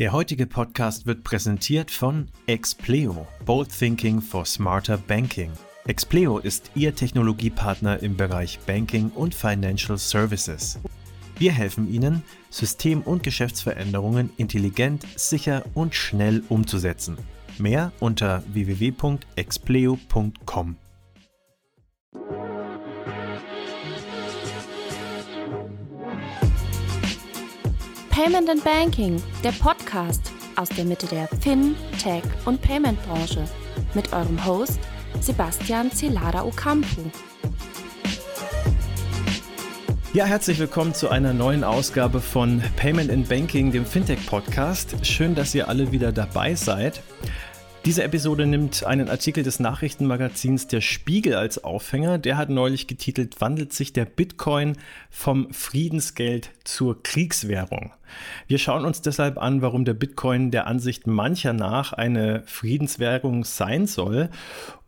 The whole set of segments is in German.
Der heutige Podcast wird präsentiert von Expleo, Bold Thinking for Smarter Banking. Expleo ist Ihr Technologiepartner im Bereich Banking und Financial Services. Wir helfen Ihnen, System- und Geschäftsveränderungen intelligent, sicher und schnell umzusetzen. Mehr unter www.expleo.com. Payment and Banking, der Podcast aus der Mitte der Fin-, Tech- und Payment-Branche mit eurem Host Sebastian Celada Ocampo. Ja, herzlich willkommen zu einer neuen Ausgabe von Payment and Banking, dem Fintech-Podcast. Schön, dass ihr alle wieder dabei seid. Diese Episode nimmt einen Artikel des Nachrichtenmagazins Der Spiegel als Aufhänger. Der hat neulich getitelt, wandelt sich der Bitcoin vom Friedensgeld zur Kriegswährung. Wir schauen uns deshalb an, warum der Bitcoin der Ansicht mancher nach eine Friedenswährung sein soll,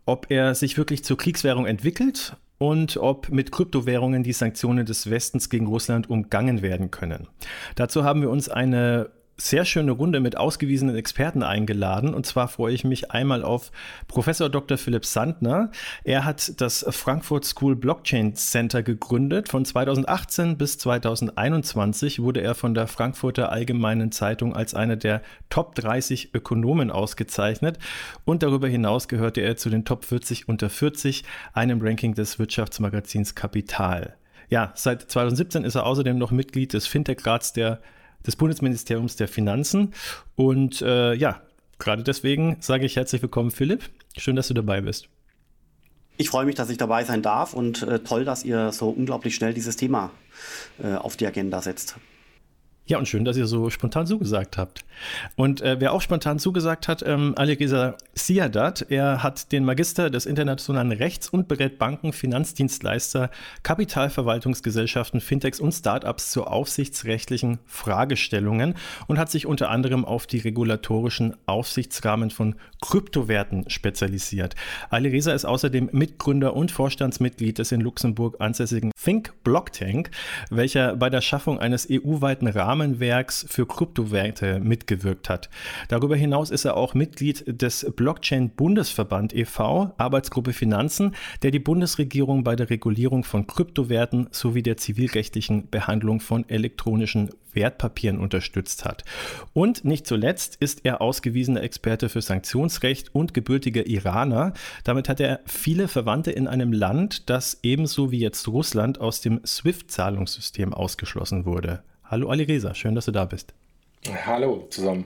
ob er sich wirklich zur Kriegswährung entwickelt und ob mit Kryptowährungen die Sanktionen des Westens gegen Russland umgangen werden können. Dazu haben wir uns eine sehr schöne Runde mit ausgewiesenen Experten eingeladen. Und zwar freue ich mich einmal auf Professor Dr. Philipp Sandner. Er hat das Frankfurt School Blockchain Center gegründet. Von 2018 bis 2021 wurde er von der Frankfurter Allgemeinen Zeitung als einer der Top 30 Ökonomen ausgezeichnet. Und darüber hinaus gehörte er zu den Top 40 unter 40, einem Ranking des Wirtschaftsmagazins Kapital. Ja, seit 2017 ist er außerdem noch Mitglied des Fintech-Rats der des Bundesministeriums der Finanzen. Und äh, ja, gerade deswegen sage ich herzlich willkommen, Philipp. Schön, dass du dabei bist. Ich freue mich, dass ich dabei sein darf und äh, toll, dass ihr so unglaublich schnell dieses Thema äh, auf die Agenda setzt. Ja, und schön, dass ihr so spontan zugesagt habt. Und äh, wer auch spontan zugesagt hat, ähm, Alireza Siadat, er hat den Magister des internationalen Rechts und berät Banken, Finanzdienstleister, Kapitalverwaltungsgesellschaften, Fintechs und Startups zu aufsichtsrechtlichen Fragestellungen und hat sich unter anderem auf die regulatorischen Aufsichtsrahmen von Kryptowerten spezialisiert. Alireza ist außerdem Mitgründer und Vorstandsmitglied des in Luxemburg ansässigen Think Block Tank, welcher bei der Schaffung eines EU-weiten Rahmenwerks für Kryptowerte mitgewirkt hat. Darüber hinaus ist er auch Mitglied des Blockchain Bundesverband e.V., Arbeitsgruppe Finanzen, der die Bundesregierung bei der Regulierung von Kryptowerten sowie der zivilrechtlichen Behandlung von elektronischen Wertpapieren unterstützt hat. Und nicht zuletzt ist er ausgewiesener Experte für Sanktionsrecht und gebürtiger Iraner. Damit hat er viele Verwandte in einem Land, das ebenso wie jetzt Russland aus dem SWIFT-Zahlungssystem ausgeschlossen wurde. Hallo Alireza, schön, dass du da bist. Hallo zusammen.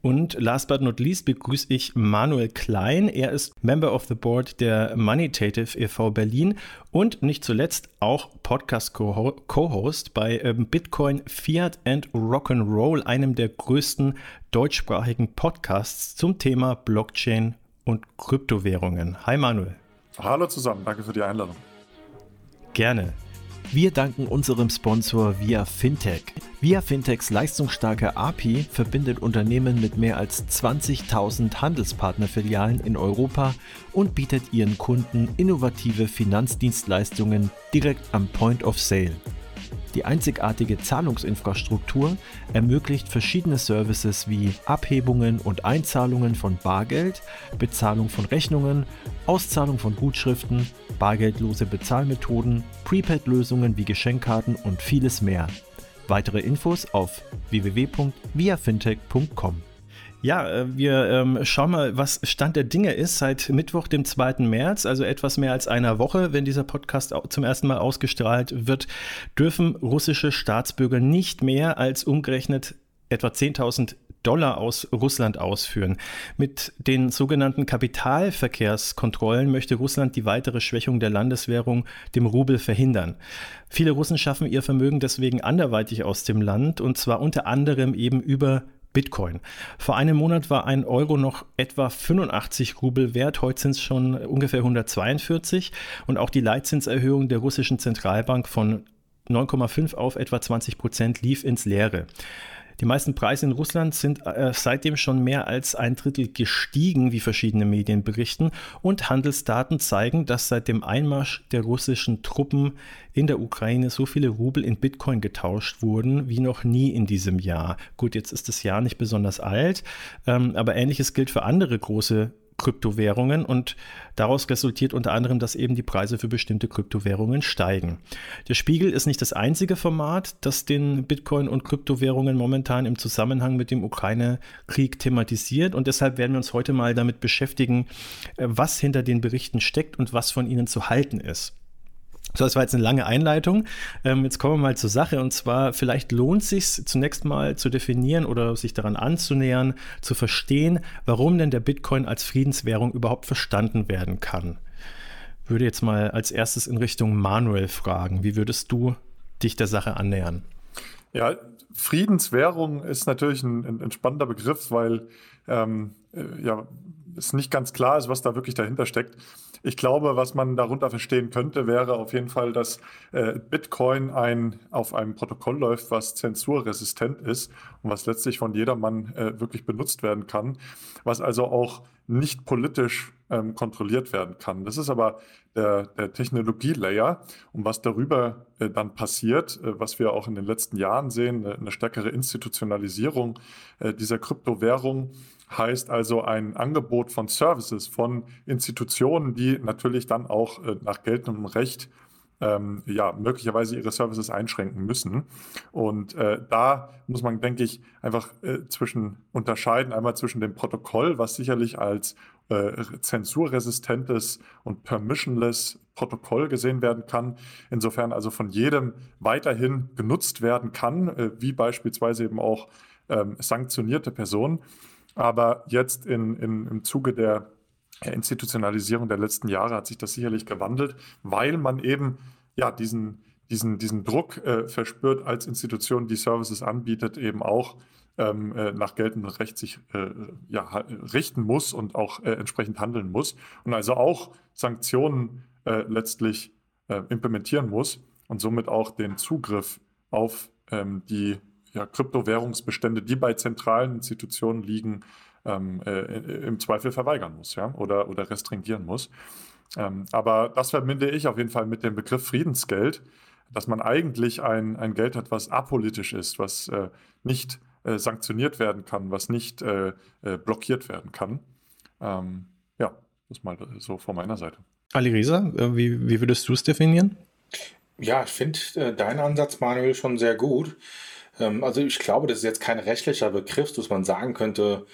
Und last but not least begrüße ich Manuel Klein. Er ist Member of the Board der Moneytative e.V. Berlin und nicht zuletzt auch Podcast-Co-Host bei ähm, Bitcoin, Fiat and Rock'n'Roll, einem der größten deutschsprachigen Podcasts zum Thema Blockchain und Kryptowährungen. Hi Manuel. Hallo zusammen, danke für die Einladung. Gerne. Wir danken unserem Sponsor Via Fintech. Via Fintechs leistungsstarke API verbindet Unternehmen mit mehr als 20.000 Handelspartnerfilialen in Europa und bietet ihren Kunden innovative Finanzdienstleistungen direkt am Point of Sale. Die einzigartige Zahlungsinfrastruktur ermöglicht verschiedene Services wie Abhebungen und Einzahlungen von Bargeld, Bezahlung von Rechnungen, Auszahlung von Gutschriften, bargeldlose Bezahlmethoden, Prepaid-Lösungen wie Geschenkkarten und vieles mehr. Weitere Infos auf www.viafintech.com. Ja, äh, wir ähm, schauen mal, was Stand der Dinge ist seit Mittwoch, dem 2. März, also etwas mehr als einer Woche, wenn dieser Podcast zum ersten Mal ausgestrahlt wird, dürfen russische Staatsbürger nicht mehr als umgerechnet etwa 10.000 Dollar aus Russland ausführen. Mit den sogenannten Kapitalverkehrskontrollen möchte Russland die weitere Schwächung der Landeswährung, dem Rubel, verhindern. Viele Russen schaffen ihr Vermögen deswegen anderweitig aus dem Land und zwar unter anderem eben über Bitcoin. Vor einem Monat war ein Euro noch etwa 85 Rubel wert, heute sind es schon ungefähr 142 und auch die Leitzinserhöhung der russischen Zentralbank von 9,5 auf etwa 20 Prozent lief ins Leere. Die meisten Preise in Russland sind äh, seitdem schon mehr als ein Drittel gestiegen, wie verschiedene Medien berichten. Und Handelsdaten zeigen, dass seit dem Einmarsch der russischen Truppen in der Ukraine so viele Rubel in Bitcoin getauscht wurden wie noch nie in diesem Jahr. Gut, jetzt ist das Jahr nicht besonders alt, ähm, aber ähnliches gilt für andere große Kryptowährungen und daraus resultiert unter anderem, dass eben die Preise für bestimmte Kryptowährungen steigen. Der Spiegel ist nicht das einzige Format, das den Bitcoin und Kryptowährungen momentan im Zusammenhang mit dem Ukraine-Krieg thematisiert und deshalb werden wir uns heute mal damit beschäftigen, äh, was hinter den Berichten steckt und was von ihnen zu halten ist. So, das war jetzt eine lange Einleitung. Ähm, jetzt kommen wir mal zur Sache. Und zwar, vielleicht lohnt es sich zunächst mal zu definieren oder sich daran anzunähern, zu verstehen, warum denn der Bitcoin als Friedenswährung überhaupt verstanden werden kann. Würde jetzt mal als erstes in Richtung Manuel fragen. Wie würdest du dich der Sache annähern? Ja, Friedenswährung ist natürlich ein, ein, spannender Begriff, weil ähm, äh, ja, es nicht ganz klar ist, was da wirklich dahinter steckt. Ich glaube, was man darunter verstehen könnte, wäre auf jeden Fall, dass äh, Bitcoin ein, auf einem Protokoll läuft, was zensurresistent ist und was letztlich von jedermann äh, wirklich benutzt werden kann, was also auch nicht politisch ähm, kontrolliert werden kann. Das ist aber der, der Technologie-Layer und was darüber äh, dann passiert, äh, was wir auch in den letzten Jahren sehen, eine, eine stärkere Institutionalisierung äh, dieser Kryptowährung heißt also ein Angebot von Services von Institutionen, die natürlich dann auch äh, nach geltendem Recht ähm, ja, möglicherweise ihre Services einschränken müssen. Und äh, da muss man, denke ich, einfach äh, zwischen unterscheiden, einmal zwischen dem Protokoll, was sicherlich als äh, zensurresistentes und permissionless Protokoll gesehen werden kann, insofern also von jedem weiterhin genutzt werden kann, äh, wie beispielsweise eben auch ähm, sanktionierte Personen. Aber jetzt in, in, im Zuge der Institutionalisierung der letzten Jahre hat sich das sicherlich gewandelt, weil man eben ja diesen, diesen, diesen Druck äh, verspürt als Institution, die Services anbietet, eben auch ähm, äh, nach geltendem Recht sich äh, ja, richten muss und auch äh, entsprechend handeln muss und also auch Sanktionen äh, letztlich äh, implementieren muss und somit auch den Zugriff auf ähm, die ja, Kryptowährungsbestände, die bei zentralen Institutionen liegen, ähm, äh, im Zweifel verweigern muss ja, oder, oder restringieren muss. Ähm, aber das verbinde ich auf jeden Fall mit dem Begriff Friedensgeld, dass man eigentlich ein, ein Geld hat, was apolitisch ist, was äh, nicht äh, sanktioniert werden kann, was nicht äh, äh blockiert werden kann. Ähm, ja, das mal so von meiner Seite. Ali Reza, äh, wie, wie würdest du es definieren? Ja, ich finde äh, deinen Ansatz, Manuel, schon sehr gut. Ähm, also ich glaube, das ist jetzt kein rechtlicher Begriff, dass man sagen könnte,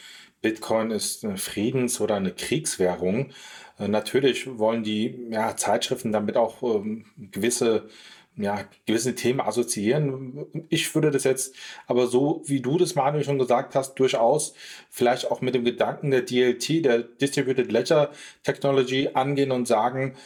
Bitcoin ist eine Friedens- oder eine Kriegswährung. Äh, natürlich wollen die ja, Zeitschriften damit auch ähm, gewisse ja, gewisse Themen assoziieren. Ich würde das jetzt aber so, wie du das, Manuel, schon gesagt hast, durchaus vielleicht auch mit dem Gedanken der DLT, der Distributed Ledger Technology angehen und sagen,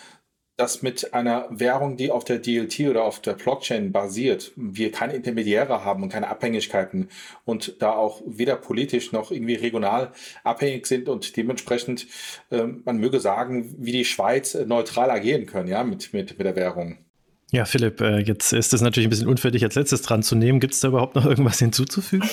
dass mit einer Währung, die auf der DLT oder auf der Blockchain basiert, wir keine Intermediäre haben und keine Abhängigkeiten und da auch weder politisch noch irgendwie regional abhängig sind und dementsprechend, äh, man möge sagen, wie die Schweiz neutral agieren können, ja, mit, mit, mit der Währung. Ja, Philipp, äh, jetzt ist es natürlich ein bisschen unfair, dich als letztes dran zu nehmen. Gibt es da überhaupt noch irgendwas hinzuzufügen?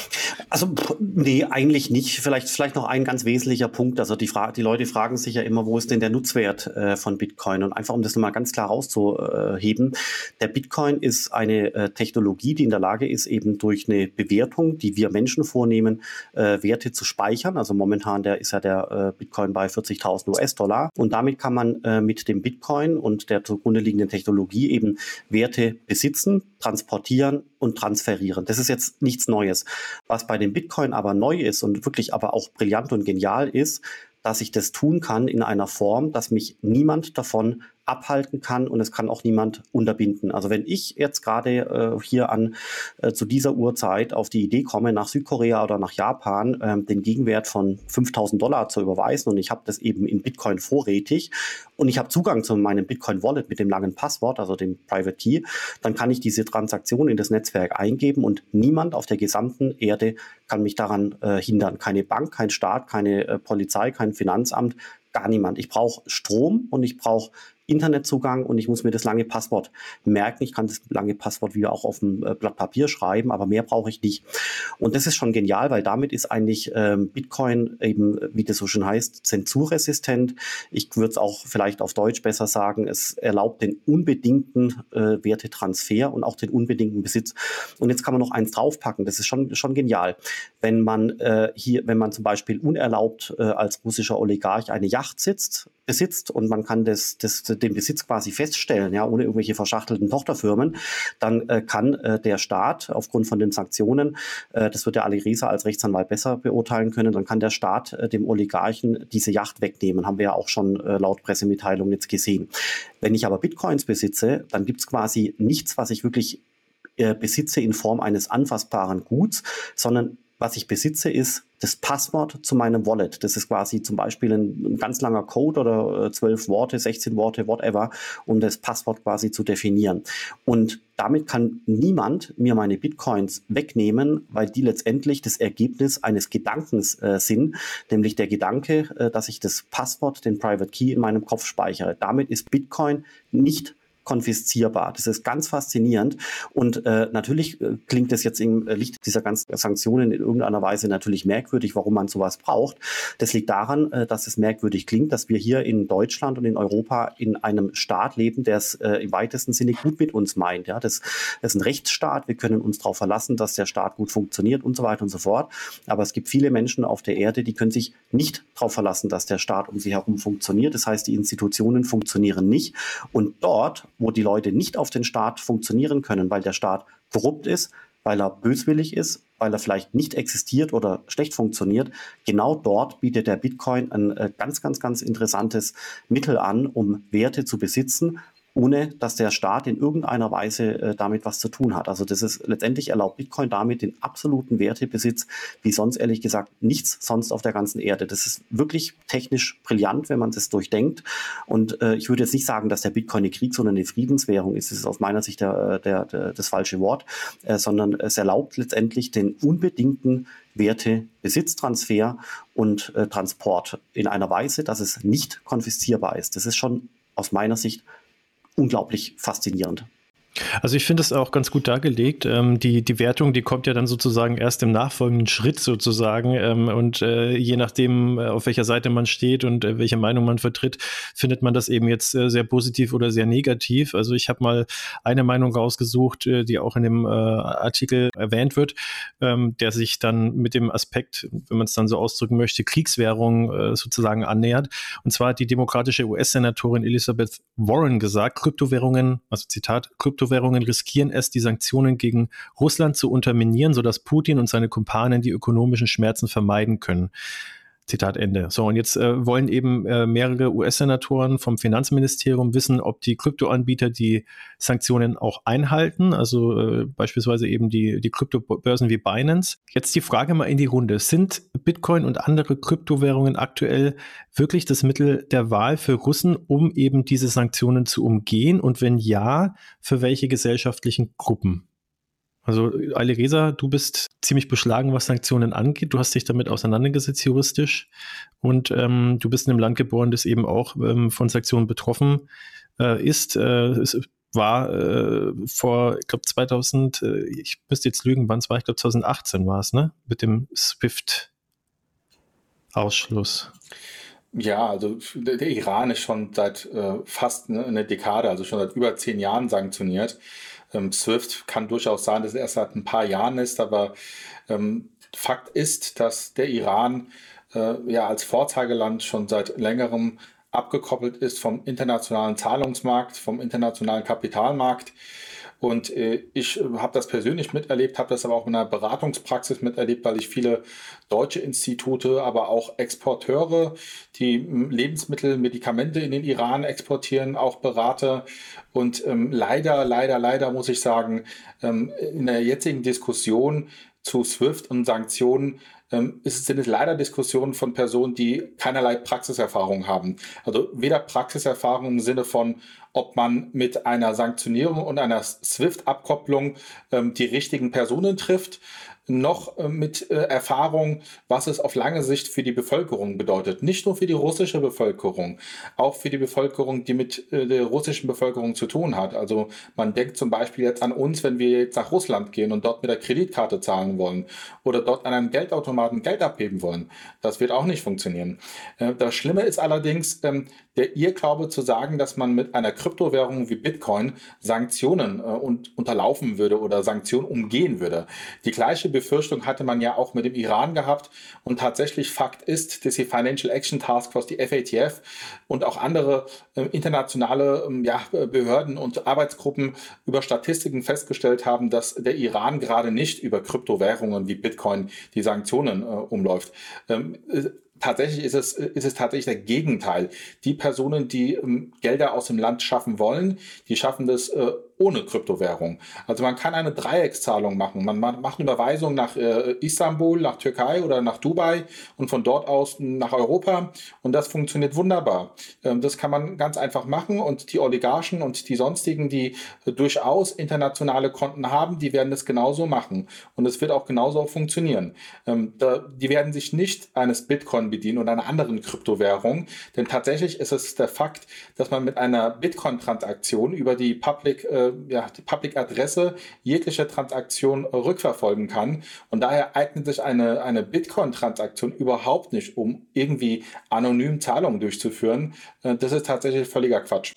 Also, nee, eigentlich nicht. Vielleicht, vielleicht noch ein ganz wesentlicher Punkt. Also, die, Fra die Leute fragen sich ja immer, wo ist denn der Nutzwert äh, von Bitcoin? Und einfach, um das nochmal ganz klar rauszuheben, der Bitcoin ist eine äh, Technologie, die in der Lage ist, eben durch eine Bewertung, die wir Menschen vornehmen, äh, Werte zu speichern. Also, momentan der, ist ja der äh, Bitcoin bei 40.000 US-Dollar. Und damit kann man äh, mit dem Bitcoin und der zugrunde liegenden Technologie eben Werte besitzen, transportieren und transferieren. Das ist jetzt nichts Neues. Was bei dem Bitcoin aber neu ist und wirklich aber auch brillant und genial ist, dass ich das tun kann in einer Form, dass mich niemand davon abhalten kann und es kann auch niemand unterbinden. Also wenn ich jetzt gerade äh, hier an äh, zu dieser Uhrzeit auf die Idee komme, nach Südkorea oder nach Japan äh, den Gegenwert von 5000 Dollar zu überweisen und ich habe das eben in Bitcoin vorrätig und ich habe Zugang zu meinem Bitcoin Wallet mit dem langen Passwort, also dem Private Key, dann kann ich diese Transaktion in das Netzwerk eingeben und niemand auf der gesamten Erde kann mich daran äh, hindern. Keine Bank, kein Staat, keine äh, Polizei, kein Finanzamt, gar niemand. Ich brauche Strom und ich brauche Internetzugang und ich muss mir das lange Passwort merken. Ich kann das lange Passwort wieder auch auf dem äh, Blatt Papier schreiben, aber mehr brauche ich nicht. Und das ist schon genial, weil damit ist eigentlich ähm, Bitcoin eben, wie das so schön heißt, zensurresistent. Ich würde es auch vielleicht auf Deutsch besser sagen, es erlaubt den unbedingten äh, Wertetransfer und auch den unbedingten Besitz. Und jetzt kann man noch eins draufpacken, das ist schon, schon genial. Wenn man äh, hier, wenn man zum Beispiel unerlaubt äh, als russischer Oligarch eine Yacht sitzt, besitzt und man kann das, das, den Besitz quasi feststellen, ja, ohne irgendwelche verschachtelten Tochterfirmen, dann äh, kann äh, der Staat aufgrund von den Sanktionen, äh, das wird der Ali Reza als Rechtsanwalt besser beurteilen können, dann kann der Staat äh, dem Oligarchen diese Yacht wegnehmen, haben wir ja auch schon äh, laut Pressemitteilung jetzt gesehen. Wenn ich aber Bitcoins besitze, dann gibt es quasi nichts, was ich wirklich äh, besitze in Form eines anfassbaren Guts, sondern was ich besitze, ist das Passwort zu meinem Wallet. Das ist quasi zum Beispiel ein, ein ganz langer Code oder zwölf Worte, 16 Worte, whatever, um das Passwort quasi zu definieren. Und damit kann niemand mir meine Bitcoins wegnehmen, weil die letztendlich das Ergebnis eines Gedankens äh, sind, nämlich der Gedanke, äh, dass ich das Passwort, den Private Key in meinem Kopf speichere. Damit ist Bitcoin nicht konfiszierbar. Das ist ganz faszinierend. Und äh, natürlich äh, klingt das jetzt im Licht dieser ganzen Sanktionen in irgendeiner Weise natürlich merkwürdig, warum man sowas braucht. Das liegt daran, äh, dass es merkwürdig klingt, dass wir hier in Deutschland und in Europa in einem Staat leben, der es äh, im weitesten Sinne gut mit uns meint. Ja, das, das ist ein Rechtsstaat. Wir können uns darauf verlassen, dass der Staat gut funktioniert und so weiter und so fort. Aber es gibt viele Menschen auf der Erde, die können sich nicht darauf verlassen, dass der Staat um sie herum funktioniert. Das heißt, die Institutionen funktionieren nicht. Und dort, wo die Leute nicht auf den Staat funktionieren können, weil der Staat korrupt ist, weil er böswillig ist, weil er vielleicht nicht existiert oder schlecht funktioniert. Genau dort bietet der Bitcoin ein äh, ganz, ganz, ganz interessantes Mittel an, um Werte zu besitzen ohne dass der Staat in irgendeiner Weise äh, damit was zu tun hat. Also das ist letztendlich erlaubt Bitcoin damit den absoluten Wertebesitz, wie sonst ehrlich gesagt nichts sonst auf der ganzen Erde. Das ist wirklich technisch brillant, wenn man das durchdenkt. Und äh, ich würde jetzt nicht sagen, dass der Bitcoin eine Kriegs- sondern eine Friedenswährung ist. Das ist aus meiner Sicht der, äh, der, der, das falsche Wort, äh, sondern es erlaubt letztendlich den unbedingten Wertebesitztransfer und äh, Transport in einer Weise, dass es nicht konfiszierbar ist. Das ist schon aus meiner Sicht unglaublich faszinierend. Also ich finde es auch ganz gut dargelegt. Ähm, die, die Wertung, die kommt ja dann sozusagen erst im nachfolgenden Schritt sozusagen. Ähm, und äh, je nachdem, äh, auf welcher Seite man steht und äh, welche Meinung man vertritt, findet man das eben jetzt äh, sehr positiv oder sehr negativ. Also ich habe mal eine Meinung rausgesucht, äh, die auch in dem äh, Artikel erwähnt wird, ähm, der sich dann mit dem Aspekt, wenn man es dann so ausdrücken möchte, Kriegswährung äh, sozusagen annähert. Und zwar hat die demokratische US-Senatorin Elizabeth Warren gesagt, Kryptowährungen, also Zitat, Kryptowährungen Kryptowährungen riskieren es, die Sanktionen gegen Russland zu unterminieren, sodass Putin und seine Kumpanen die ökonomischen Schmerzen vermeiden können. Zitat Ende. So, und jetzt äh, wollen eben äh, mehrere US-Senatoren vom Finanzministerium wissen, ob die Kryptoanbieter die Sanktionen auch einhalten, also äh, beispielsweise eben die, die Kryptobörsen wie Binance. Jetzt die Frage mal in die Runde. Sind Bitcoin und andere Kryptowährungen aktuell wirklich das Mittel der Wahl für Russen, um eben diese Sanktionen zu umgehen? Und wenn ja, für welche gesellschaftlichen Gruppen? Also Ali Reza, du bist ziemlich beschlagen, was Sanktionen angeht. Du hast dich damit auseinandergesetzt juristisch und ähm, du bist in einem Land geboren, das eben auch ähm, von Sanktionen betroffen äh, ist. Äh, es war äh, vor, ich glaube 2000, äh, ich müsste jetzt lügen, wann es war, ich glaube 2018 war es, ne? Mit dem SWIFT-Ausschluss. Ja, also der Iran ist schon seit äh, fast eine, eine Dekade, also schon seit über zehn Jahren sanktioniert. Ähm, Swift kann durchaus sein, dass es erst seit ein paar Jahren ist, aber ähm, Fakt ist, dass der Iran äh, ja als Vorzeigeland schon seit längerem abgekoppelt ist vom internationalen Zahlungsmarkt, vom internationalen Kapitalmarkt. Und äh, ich äh, habe das persönlich miterlebt, habe das aber auch in einer Beratungspraxis miterlebt, weil ich viele deutsche Institute, aber auch Exporteure, die hm, Lebensmittel, Medikamente in den Iran exportieren, auch berate. Und ähm, leider, leider, leider muss ich sagen, ähm, in der jetzigen Diskussion zu SWIFT und Sanktionen ähm, sind es leider Diskussionen von Personen, die keinerlei Praxiserfahrung haben. Also weder Praxiserfahrung im Sinne von, ob man mit einer Sanktionierung und einer SWIFT-Abkopplung ähm, die richtigen Personen trifft, noch äh, mit äh, Erfahrung, was es auf lange Sicht für die Bevölkerung bedeutet. Nicht nur für die russische Bevölkerung, auch für die Bevölkerung, die mit äh, der russischen Bevölkerung zu tun hat. Also man denkt zum Beispiel jetzt an uns, wenn wir jetzt nach Russland gehen und dort mit der Kreditkarte zahlen wollen oder dort an einem Geldautomaten Geld abheben wollen. Das wird auch nicht funktionieren. Das Schlimme ist allerdings ähm, der Irrglaube zu sagen, dass man mit einer Kryptowährung wie Bitcoin Sanktionen und unterlaufen würde oder Sanktionen umgehen würde. Die gleiche Befürchtung hatte man ja auch mit dem Iran gehabt. Und tatsächlich Fakt ist, dass die Financial Action Task Force, die FATF und auch andere äh, internationale äh, ja, Behörden und Arbeitsgruppen über Statistiken festgestellt haben, dass der Iran gerade nicht über Kryptowährungen wie Bitcoin die Sanktionen äh, umläuft. Ähm, äh, tatsächlich ist es, ist es tatsächlich der Gegenteil. Die Personen, die ähm, Gelder aus dem Land schaffen wollen, die schaffen das äh, ohne Kryptowährung. Also man kann eine Dreieckszahlung machen. Man macht eine Überweisung nach äh, Istanbul, nach Türkei oder nach Dubai und von dort aus nach Europa und das funktioniert wunderbar. Ähm, das kann man ganz einfach machen und die Oligarchen und die sonstigen, die äh, durchaus internationale Konten haben, die werden das genauso machen und es wird auch genauso funktionieren. Ähm, da, die werden sich nicht eines Bitcoin bedienen oder einer anderen Kryptowährung, denn tatsächlich ist es der Fakt, dass man mit einer Bitcoin-Transaktion über die Public äh, äh, ja, die Public-Adresse jegliche Transaktion rückverfolgen kann. Und daher eignet sich eine, eine Bitcoin-Transaktion überhaupt nicht, um irgendwie anonym Zahlungen durchzuführen. Äh, das ist tatsächlich völliger Quatsch.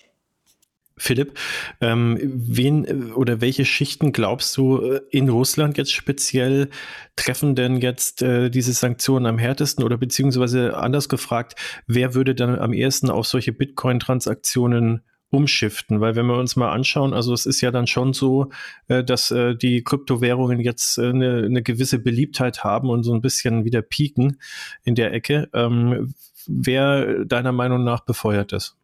Philipp, ähm, wen äh, oder welche Schichten glaubst du äh, in Russland jetzt speziell treffen denn jetzt äh, diese Sanktionen am härtesten oder beziehungsweise anders gefragt, wer würde dann am ehesten auf solche Bitcoin-Transaktionen umschiften, weil wenn wir uns mal anschauen, also es ist ja dann schon so, äh, dass äh, die Kryptowährungen jetzt äh, eine, eine gewisse Beliebtheit haben und so ein bisschen wieder pieken in der Ecke. Ähm, wer deiner Meinung nach befeuert das?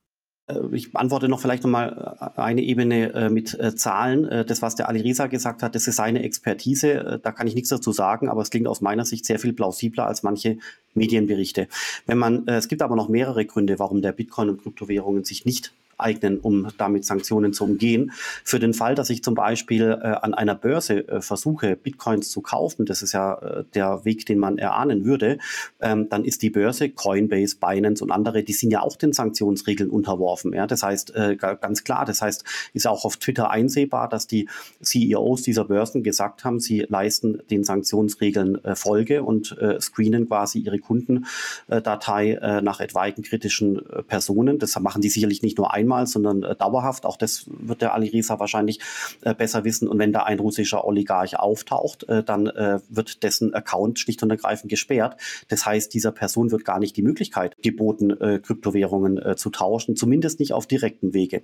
Ich beantworte noch vielleicht nochmal eine Ebene mit Zahlen. Das, was der Ali Reza gesagt hat, das ist seine Expertise. Da kann ich nichts dazu sagen, aber es klingt aus meiner Sicht sehr viel plausibler als manche Medienberichte. Wenn man, es gibt aber noch mehrere Gründe, warum der Bitcoin und Kryptowährungen sich nicht eignen, um damit Sanktionen zu umgehen. Für den Fall, dass ich zum Beispiel äh, an einer Börse äh, versuche, Bitcoins zu kaufen, das ist ja äh, der Weg, den man erahnen würde, ähm, dann ist die Börse, Coinbase, Binance und andere, die sind ja auch den Sanktionsregeln unterworfen. Ja? Das heißt, äh, ganz klar, das heißt, ist auch auf Twitter einsehbar, dass die CEOs dieser Börsen gesagt haben, sie leisten den Sanktionsregeln äh, Folge und äh, screenen quasi ihre Kundendatei nach etwaigen kritischen Personen. Das machen die sicherlich nicht nur ein einmal, sondern äh, dauerhaft. Auch das wird der Ali Reza wahrscheinlich äh, besser wissen. Und wenn da ein russischer Oligarch auftaucht, äh, dann äh, wird dessen Account schlicht und ergreifend gesperrt. Das heißt, dieser Person wird gar nicht die Möglichkeit geboten, äh, Kryptowährungen äh, zu tauschen, zumindest nicht auf direkten Wege.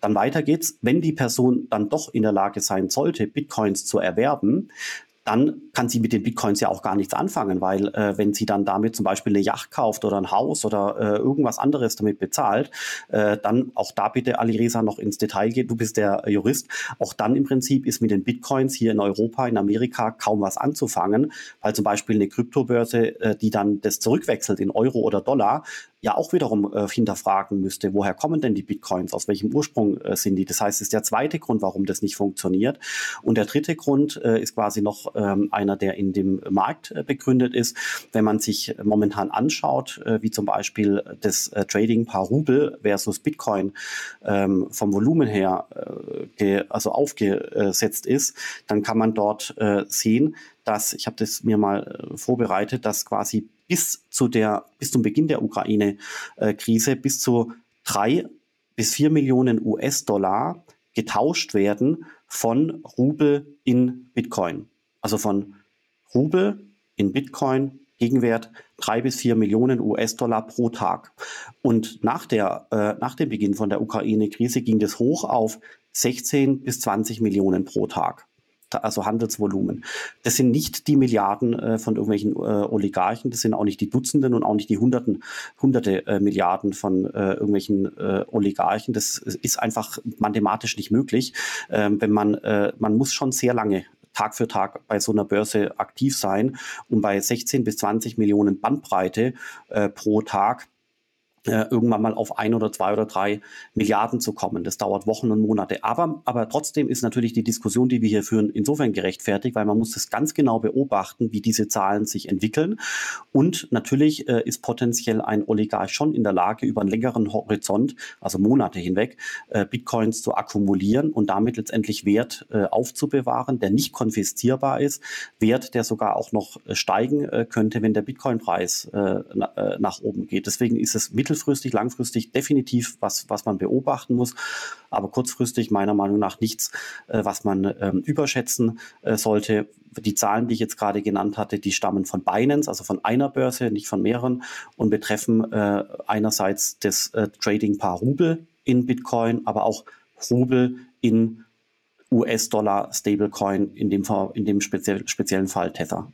Dann weiter geht's. Wenn die Person dann doch in der Lage sein sollte, Bitcoins zu erwerben, dann kann sie mit den Bitcoins ja auch gar nichts anfangen, weil äh, wenn sie dann damit zum Beispiel eine Yacht kauft oder ein Haus oder äh, irgendwas anderes damit bezahlt, äh, dann auch da bitte Ali Reza noch ins Detail geht. Du bist der Jurist. Auch dann im Prinzip ist mit den Bitcoins hier in Europa, in Amerika kaum was anzufangen, weil zum Beispiel eine Kryptobörse, äh, die dann das zurückwechselt in Euro oder Dollar, ja auch wiederum äh, hinterfragen müsste, woher kommen denn die Bitcoins, aus welchem Ursprung äh, sind die. Das heißt, es ist der zweite Grund, warum das nicht funktioniert. Und der dritte Grund äh, ist quasi noch ähm, einer, der in dem Markt äh, begründet ist. Wenn man sich momentan anschaut, äh, wie zum Beispiel das äh, Trading-Paar Rubel versus Bitcoin ähm, vom Volumen her also aufgesetzt ist, dann kann man dort sehen, dass, ich habe das mir mal äh, vorbereitet, dass quasi bis zu der, bis zum Beginn der Ukraine-Krise bis zu drei bis vier Millionen US-Dollar getauscht werden von Rubel in Bitcoin. Also von Rubel in Bitcoin Gegenwert drei bis vier Millionen US-Dollar pro Tag. Und nach, der, äh, nach dem Beginn von der Ukraine-Krise ging das hoch auf 16 bis 20 Millionen pro Tag also Handelsvolumen. Das sind nicht die Milliarden äh, von irgendwelchen äh, Oligarchen, das sind auch nicht die Dutzenden und auch nicht die Hunderten, Hunderte äh, Milliarden von äh, irgendwelchen äh, Oligarchen. Das ist einfach mathematisch nicht möglich, ähm, wenn man, äh, man muss schon sehr lange Tag für Tag bei so einer Börse aktiv sein, um bei 16 bis 20 Millionen Bandbreite pro Tag äh, irgendwann mal auf ein oder zwei oder drei Milliarden zu kommen. Das dauert Wochen und Monate. Aber, aber trotzdem ist natürlich die Diskussion, die wir hier führen, insofern gerechtfertigt, weil man muss das ganz genau beobachten, wie diese Zahlen sich entwickeln. Und natürlich äh, ist potenziell ein Oligarch schon in der Lage, über einen längeren Horizont, also Monate hinweg, äh, Bitcoins zu akkumulieren und damit letztendlich Wert äh, aufzubewahren, der nicht konfiszierbar ist, Wert, der sogar auch noch äh, steigen äh, könnte, wenn der Bitcoin-Preis nach oben geht. Deswegen ist es mittel mittelfristig, langfristig definitiv was, was man beobachten muss, aber kurzfristig meiner Meinung nach nichts, äh, was man ähm, überschätzen äh, sollte. Die Zahlen, die ich jetzt gerade genannt hatte, die stammen von Binance, also von einer Börse, nicht von mehreren und betreffen äh, einerseits das äh, Trading-Paar Rubel in Bitcoin, aber auch Rubel in US-Dollar Stablecoin, in dem, in dem speziell, speziellen Fall Tether.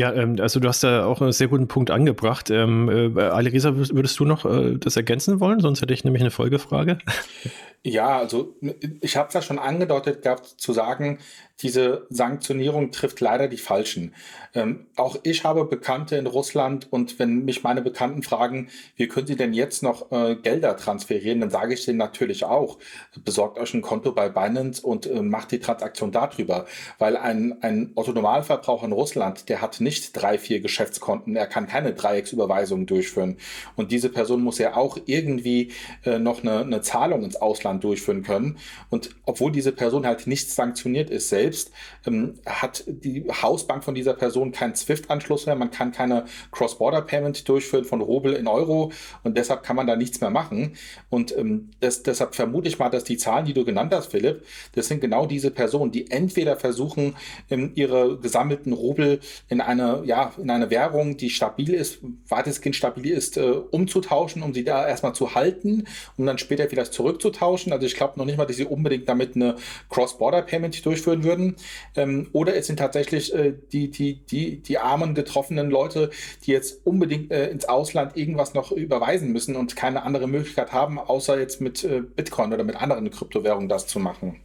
Ja, ähm, also du hast da auch einen sehr guten Punkt angebracht. Ähm, äh, Alirisa, würdest du noch äh, das ergänzen wollen? Sonst hätte ich nämlich eine Folgefrage. Ja, also ich habe es ja schon angedeutet gehabt zu sagen, diese Sanktionierung trifft leider die Falschen. Ähm, auch ich habe Bekannte in Russland und wenn mich meine Bekannten fragen, wie können sie denn jetzt noch äh, Gelder transferieren, dann sage ich denen natürlich auch, besorgt euch ein Konto bei Binance und äh, macht die Transaktion darüber. Weil ein, ein Otto-Normalverbraucher in Russland, der hat nicht drei, vier Geschäftskonten, er kann keine Dreiecksüberweisungen durchführen. Und diese Person muss ja auch irgendwie äh, noch eine, eine Zahlung ins Ausland durchführen können. Und obwohl diese Person halt nicht sanktioniert ist selbst, ähm, hat die Hausbank von dieser Person keinen SWIFT-Anschluss mehr. Man kann keine Cross-Border-Payment durchführen von Rubel in Euro und deshalb kann man da nichts mehr machen. Und ähm, das, deshalb vermute ich mal, dass die Zahlen, die du genannt hast, Philipp, das sind genau diese Personen, die entweder versuchen, ähm, ihre gesammelten Rubel in eine, ja, in eine Währung, die stabil ist, weitestgehend stabil ist, äh, umzutauschen, um sie da erstmal zu halten, um dann später vielleicht zurückzutauschen. Also ich glaube noch nicht mal, dass sie unbedingt damit eine Cross-Border-Payment durchführen würden würden. Ähm, oder es sind tatsächlich äh, die, die, die, die armen, getroffenen Leute, die jetzt unbedingt äh, ins Ausland irgendwas noch überweisen müssen und keine andere Möglichkeit haben, außer jetzt mit äh, Bitcoin oder mit anderen Kryptowährungen das zu machen.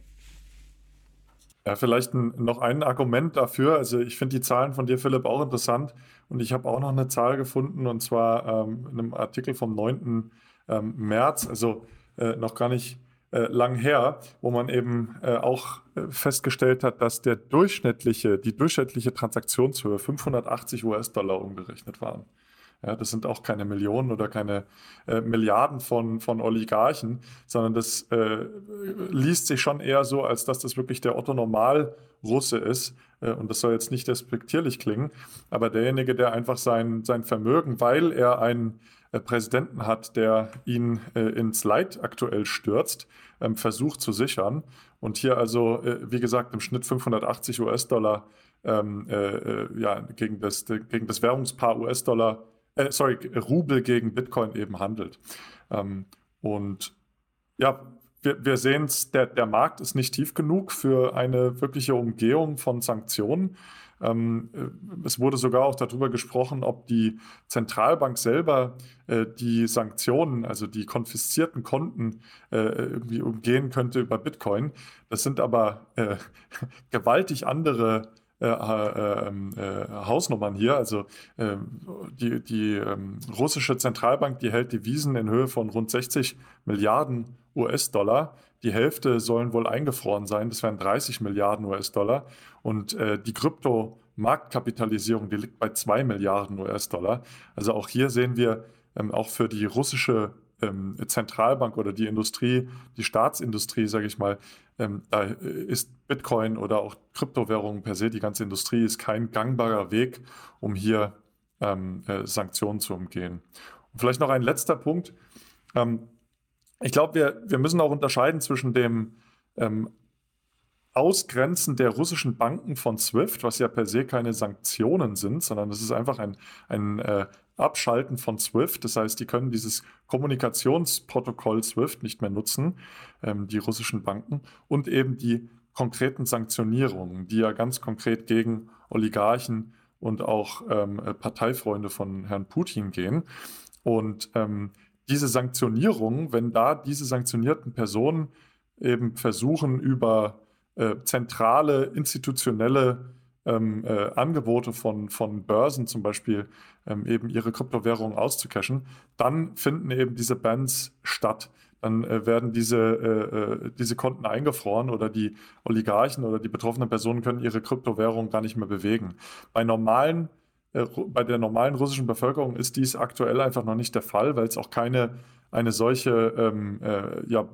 Ja, vielleicht ein, noch ein Argument dafür. Also ich finde die Zahlen von dir, Philipp, auch interessant. Und ich habe auch noch eine Zahl gefunden, und zwar ähm, in einem Artikel vom 9. Ähm, März, also äh, noch gar nicht äh, lang her, wo man eben äh, auch äh, festgestellt hat, dass der durchschnittliche, die durchschnittliche Transaktionshöhe 580 US-Dollar umgerechnet waren. Ja, das sind auch keine Millionen oder keine äh, Milliarden von, von Oligarchen, sondern das äh, liest sich schon eher so, als dass das wirklich der Otto Normal-Russe ist. Äh, und das soll jetzt nicht respektierlich klingen, aber derjenige, der einfach sein, sein Vermögen, weil er äh, Präsidenten hat, der ihn äh, ins Leid aktuell stürzt, ähm, versucht zu sichern. Und hier also, äh, wie gesagt, im Schnitt 580 US-Dollar ähm, äh, ja, gegen, das, gegen das Währungspaar US-Dollar, äh, sorry, Rubel gegen Bitcoin eben handelt. Ähm, und ja, wir, wir sehen es, der, der Markt ist nicht tief genug für eine wirkliche Umgehung von Sanktionen. Ähm, äh, es wurde sogar auch darüber gesprochen, ob die Zentralbank selber äh, die Sanktionen, also die konfiszierten Konten, äh, irgendwie umgehen könnte über Bitcoin. Das sind aber gewaltig andere äh, äh, ähm, äh, Hausnummern hier. Also ähm, die, die russische Zentralbank, die hält Devisen in Höhe von rund 60 Milliarden US-Dollar. Die Hälfte sollen wohl eingefroren sein, das wären 30 Milliarden US-Dollar. Und äh, die Krypto-Marktkapitalisierung, die liegt bei 2 Milliarden US-Dollar. Also auch hier sehen wir ähm, auch für die russische ähm, Zentralbank oder die Industrie, die Staatsindustrie, sage ich mal, ähm, da ist Bitcoin oder auch Kryptowährungen per se, die ganze Industrie ist kein gangbarer Weg, um hier ähm, äh, Sanktionen zu umgehen. Und vielleicht noch ein letzter Punkt. Ähm, ich glaube, wir, wir müssen auch unterscheiden zwischen dem ähm, Ausgrenzen der russischen Banken von SWIFT, was ja per se keine Sanktionen sind, sondern das ist einfach ein, ein äh, Abschalten von SWIFT. Das heißt, die können dieses Kommunikationsprotokoll SWIFT nicht mehr nutzen, ähm, die russischen Banken, und eben die konkreten Sanktionierungen, die ja ganz konkret gegen Oligarchen und auch ähm, Parteifreunde von Herrn Putin gehen. Und ähm, diese Sanktionierungen, wenn da diese sanktionierten Personen eben versuchen, über äh, zentrale institutionelle ähm, äh, Angebote von, von Börsen zum Beispiel ähm, eben ihre Kryptowährungen auszucachen, dann finden eben diese Bans statt. Dann äh, werden diese, äh, äh, diese Konten eingefroren oder die Oligarchen oder die betroffenen Personen können ihre Kryptowährung gar nicht mehr bewegen. Bei normalen äh, bei der normalen russischen Bevölkerung ist dies aktuell einfach noch nicht der Fall, weil es auch keine eine solche ähm, äh, ja,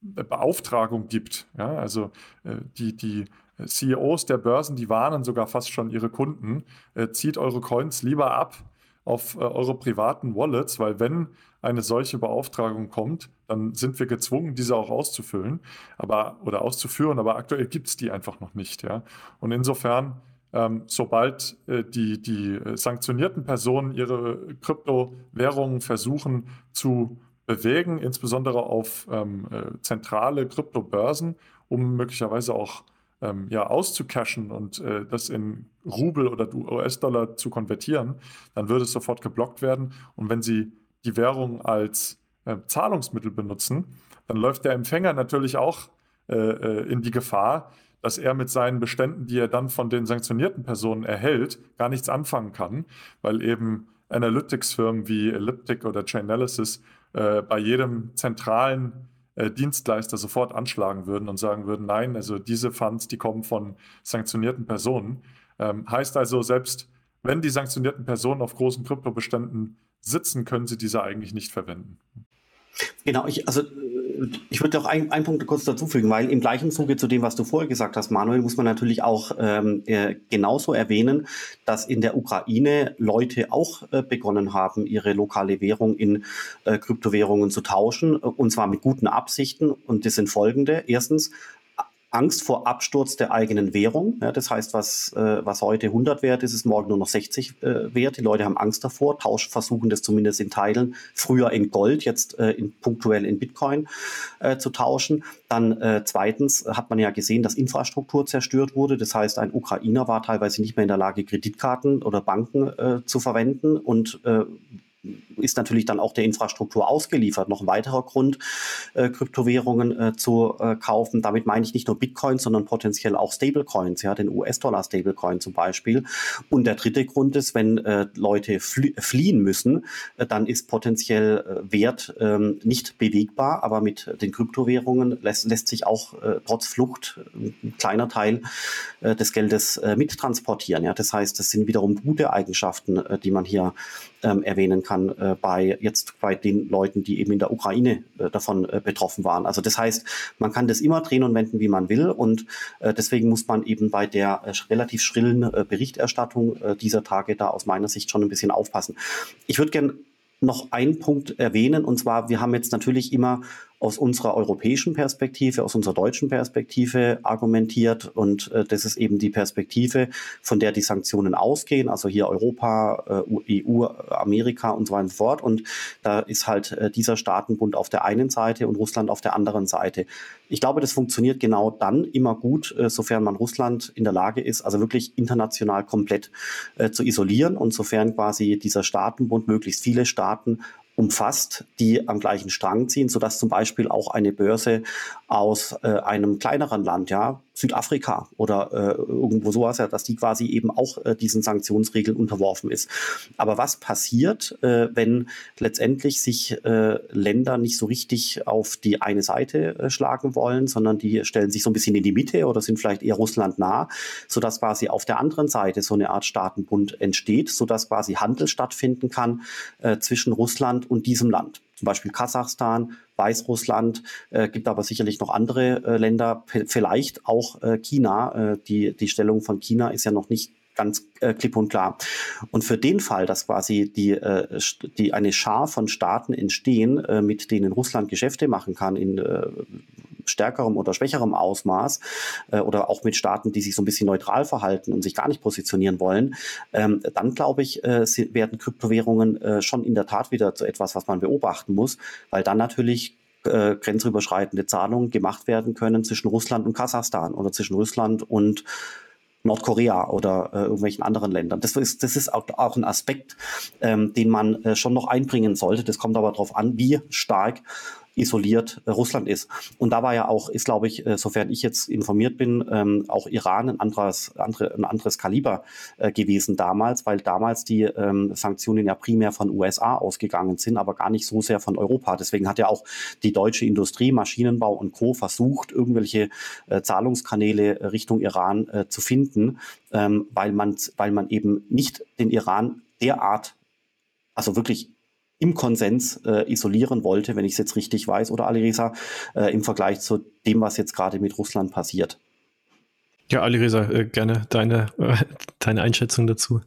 Beauftragung gibt. Ja? Also äh, die, die CEOs der Börsen, die warnen sogar fast schon ihre Kunden, äh, zieht eure Coins lieber ab auf äh, eure privaten Wallets, weil wenn eine solche Beauftragung kommt, dann sind wir gezwungen, diese auch auszufüllen, aber oder auszuführen, aber aktuell gibt es die einfach noch nicht. Ja? Und insofern, ähm, sobald äh, die, die äh, sanktionierten Personen ihre Kryptowährungen versuchen zu bewegen, insbesondere auf ähm, äh, zentrale Kryptobörsen, um möglicherweise auch ähm, ja, auszucashen und äh, das in Rubel oder US-Dollar zu konvertieren, dann würde es sofort geblockt werden. Und wenn Sie die Währung als äh, Zahlungsmittel benutzen, dann läuft der Empfänger natürlich auch äh, in die Gefahr, dass er mit seinen Beständen, die er dann von den sanktionierten Personen erhält, gar nichts anfangen kann, weil eben Analytics-Firmen wie Elliptic oder Chainalysis äh, bei jedem zentralen äh, Dienstleister sofort anschlagen würden und sagen würden, nein, also diese Funds, die kommen von sanktionierten Personen. Ähm, heißt also, selbst wenn die sanktionierten Personen auf großen Kryptobeständen sitzen, können sie diese eigentlich nicht verwenden. Genau, ich, also ich würde auch einen Punkt kurz dazu fügen, weil im gleichen Zuge zu dem, was du vorher gesagt hast, Manuel, muss man natürlich auch ähm, äh, genauso erwähnen, dass in der Ukraine Leute auch äh, begonnen haben, ihre lokale Währung in äh, Kryptowährungen zu tauschen, und zwar mit guten Absichten. Und das sind folgende. Erstens, Angst vor Absturz der eigenen Währung. Ja, das heißt, was, äh, was heute 100 wert ist, ist morgen nur noch 60 äh, wert. Die Leute haben Angst davor, Tausch versuchen das zumindest in Teilen, früher in Gold, jetzt äh, in, punktuell in Bitcoin äh, zu tauschen. Dann äh, zweitens hat man ja gesehen, dass Infrastruktur zerstört wurde. Das heißt, ein Ukrainer war teilweise nicht mehr in der Lage, Kreditkarten oder Banken äh, zu verwenden und ist natürlich dann auch der Infrastruktur ausgeliefert. Noch ein weiterer Grund, äh, Kryptowährungen äh, zu äh, kaufen. Damit meine ich nicht nur Bitcoin, sondern potenziell auch Stablecoins, ja, den US-Dollar-Stablecoin zum Beispiel. Und der dritte Grund ist, wenn äh, Leute flie fliehen müssen, äh, dann ist potenziell äh, Wert ähm, nicht bewegbar, aber mit den Kryptowährungen lässt, lässt sich auch trotz Flucht ein kleiner Teil des Geldes mittransportieren. Ja. Das heißt, das sind wiederum gute Eigenschaften, die man hier ähm, erwähnen kann äh, bei jetzt bei den Leuten, die eben in der Ukraine äh, davon äh, betroffen waren. Also das heißt, man kann das immer drehen und wenden, wie man will und äh, deswegen muss man eben bei der äh, relativ schrillen äh, Berichterstattung dieser Tage da aus meiner Sicht schon ein bisschen aufpassen. Ich würde gerne noch einen Punkt erwähnen, und zwar, wir haben jetzt natürlich immer aus unserer europäischen Perspektive, aus unserer deutschen Perspektive argumentiert. Und äh, das ist eben die Perspektive, von der die Sanktionen ausgehen, also hier Europa, äh, EU, Amerika und so weiter und so fort. Und da ist halt äh, dieser Staatenbund auf der einen Seite und Russland auf der anderen Seite. Ich glaube, das funktioniert genau dann immer gut, äh, sofern man Russland in der Lage ist, also wirklich international komplett äh, zu isolieren und sofern quasi dieser Staatenbund möglichst viele Staaten umfasst, die am gleichen Strang ziehen, sodass zum Beispiel auch eine Börse aus äh, einem kleineren Land, ja, Südafrika oder äh, irgendwo sowas, ja, dass die quasi eben auch äh, diesen Sanktionsregeln unterworfen ist. Aber was passiert, äh, wenn letztendlich sich äh, Länder nicht so richtig auf die eine Seite äh, schlagen wollen, sondern die stellen sich so ein bisschen in die Mitte oder sind vielleicht eher Russland nah, sodass quasi auf der anderen Seite so eine Art Staatenbund entsteht, sodass quasi Handel stattfinden kann äh, zwischen Russland und diesem Land zum Beispiel Kasachstan, Weißrussland, äh, gibt aber sicherlich noch andere äh, Länder, vielleicht auch äh, China. Äh, die, die Stellung von China ist ja noch nicht ganz äh, klipp und klar. Und für den Fall, dass quasi die, äh, die eine Schar von Staaten entstehen, äh, mit denen Russland Geschäfte machen kann in äh, stärkerem oder schwächerem Ausmaß äh, oder auch mit Staaten, die sich so ein bisschen neutral verhalten und sich gar nicht positionieren wollen, ähm, dann glaube ich, äh, werden Kryptowährungen äh, schon in der Tat wieder zu etwas, was man beobachten muss, weil dann natürlich äh, grenzüberschreitende Zahlungen gemacht werden können zwischen Russland und Kasachstan oder zwischen Russland und Nordkorea oder äh, irgendwelchen anderen Ländern. Das ist, das ist auch, auch ein Aspekt, ähm, den man äh, schon noch einbringen sollte. Das kommt aber darauf an, wie stark isoliert äh, Russland ist. Und da war ja auch, ist glaube ich, äh, sofern ich jetzt informiert bin, ähm, auch Iran ein anderes, andere, ein anderes Kaliber äh, gewesen damals, weil damals die ähm, Sanktionen ja primär von USA ausgegangen sind, aber gar nicht so sehr von Europa. Deswegen hat ja auch die deutsche Industrie, Maschinenbau und Co. versucht, irgendwelche Zahlungskanäle Richtung Iran zu finden, ähm, weil, man, weil man eben nicht den Iran derart, also wirklich im Konsens äh, isolieren wollte, wenn ich es jetzt richtig weiß, oder Alirisa, äh, im Vergleich zu dem, was jetzt gerade mit Russland passiert. Ja, Alireza, äh, gerne deine, äh, deine Einschätzung dazu.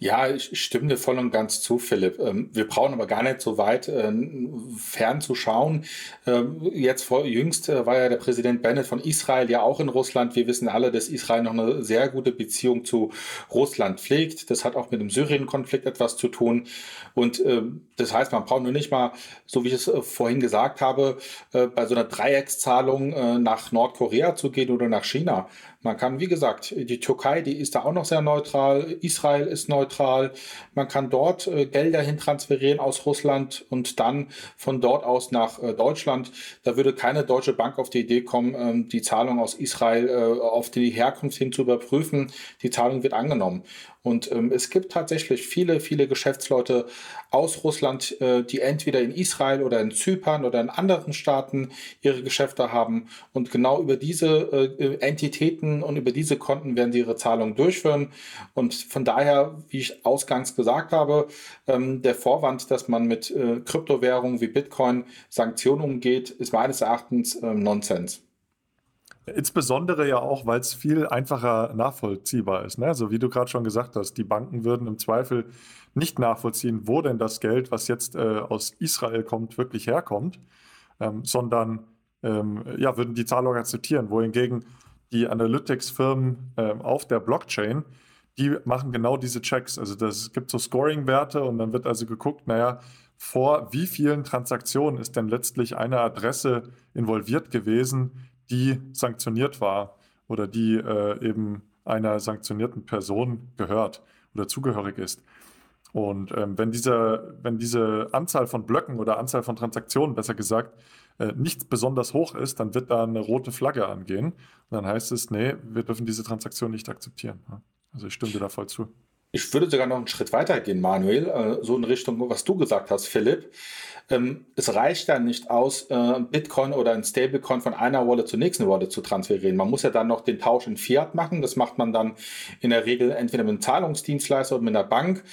Ja, ich stimme dir voll und ganz zu, Philipp. Ähm, wir brauchen aber gar nicht so weit äh, fern zu schauen. Ähm, jetzt vor jüngst war ja der Präsident Bennett von Israel ja auch in Russland. Wir wissen alle, dass Israel noch eine sehr gute Beziehung zu Russland pflegt. Das hat auch mit dem Syrien-Konflikt etwas zu tun. Und ähm, das heißt, man braucht nur nicht mal, so wie ich es vorhin gesagt habe, bei so einer Dreieckszahlung nach Nordkorea zu gehen oder nach China. Man kann, wie gesagt, die Türkei, die ist da auch noch sehr neutral, Israel ist neutral. Man kann dort äh, Gelder hin transferieren aus Russland und dann von dort aus nach äh, Deutschland. Da würde keine deutsche Bank auf die Idee kommen, ähm, die Zahlung aus Israel äh, auf die Herkunft hin zu überprüfen. Die Zahlung wird angenommen. Und ähm, es gibt tatsächlich viele, viele Geschäftsleute aus Russland, äh, die entweder in Israel oder in Zypern oder in anderen Staaten ihre Geschäfte haben. Und genau über diese äh, Entitäten und über diese Konten werden sie ihre Zahlungen durchführen. Und von daher, wie ich ausgangs gesagt habe, ähm, der Vorwand, dass man mit äh, Kryptowährungen wie Bitcoin Sanktionen umgeht, ist meines Erachtens ähm, Nonsens. Insbesondere ja auch, weil es viel einfacher nachvollziehbar ist. Ne? So wie du gerade schon gesagt hast, die Banken würden im Zweifel nicht nachvollziehen, wo denn das Geld, was jetzt äh, aus Israel kommt, wirklich herkommt, ähm, sondern ähm, ja, würden die Zahlung akzeptieren. Wohingegen die Analytics-Firmen äh, auf der Blockchain, die machen genau diese Checks. Also es gibt so Scoring-Werte und dann wird also geguckt, naja, vor wie vielen Transaktionen ist denn letztlich eine Adresse involviert gewesen, die sanktioniert war oder die äh, eben einer sanktionierten Person gehört oder zugehörig ist. Und ähm, wenn, diese, wenn diese Anzahl von Blöcken oder Anzahl von Transaktionen, besser gesagt, äh, nicht besonders hoch ist, dann wird da eine rote Flagge angehen. Und dann heißt es, nee, wir dürfen diese Transaktion nicht akzeptieren. Also ich stimme dir da voll zu. Ich würde sogar noch einen Schritt weiter gehen, Manuel, äh, so in Richtung, was du gesagt hast, Philipp. Ähm, es reicht dann nicht aus, äh, Bitcoin oder ein Stablecoin von einer Wallet zur nächsten Wallet zu transferieren. Man muss ja dann noch den Tausch in Fiat machen. Das macht man dann in der Regel entweder mit einem Zahlungsdienstleister oder mit einer Bank.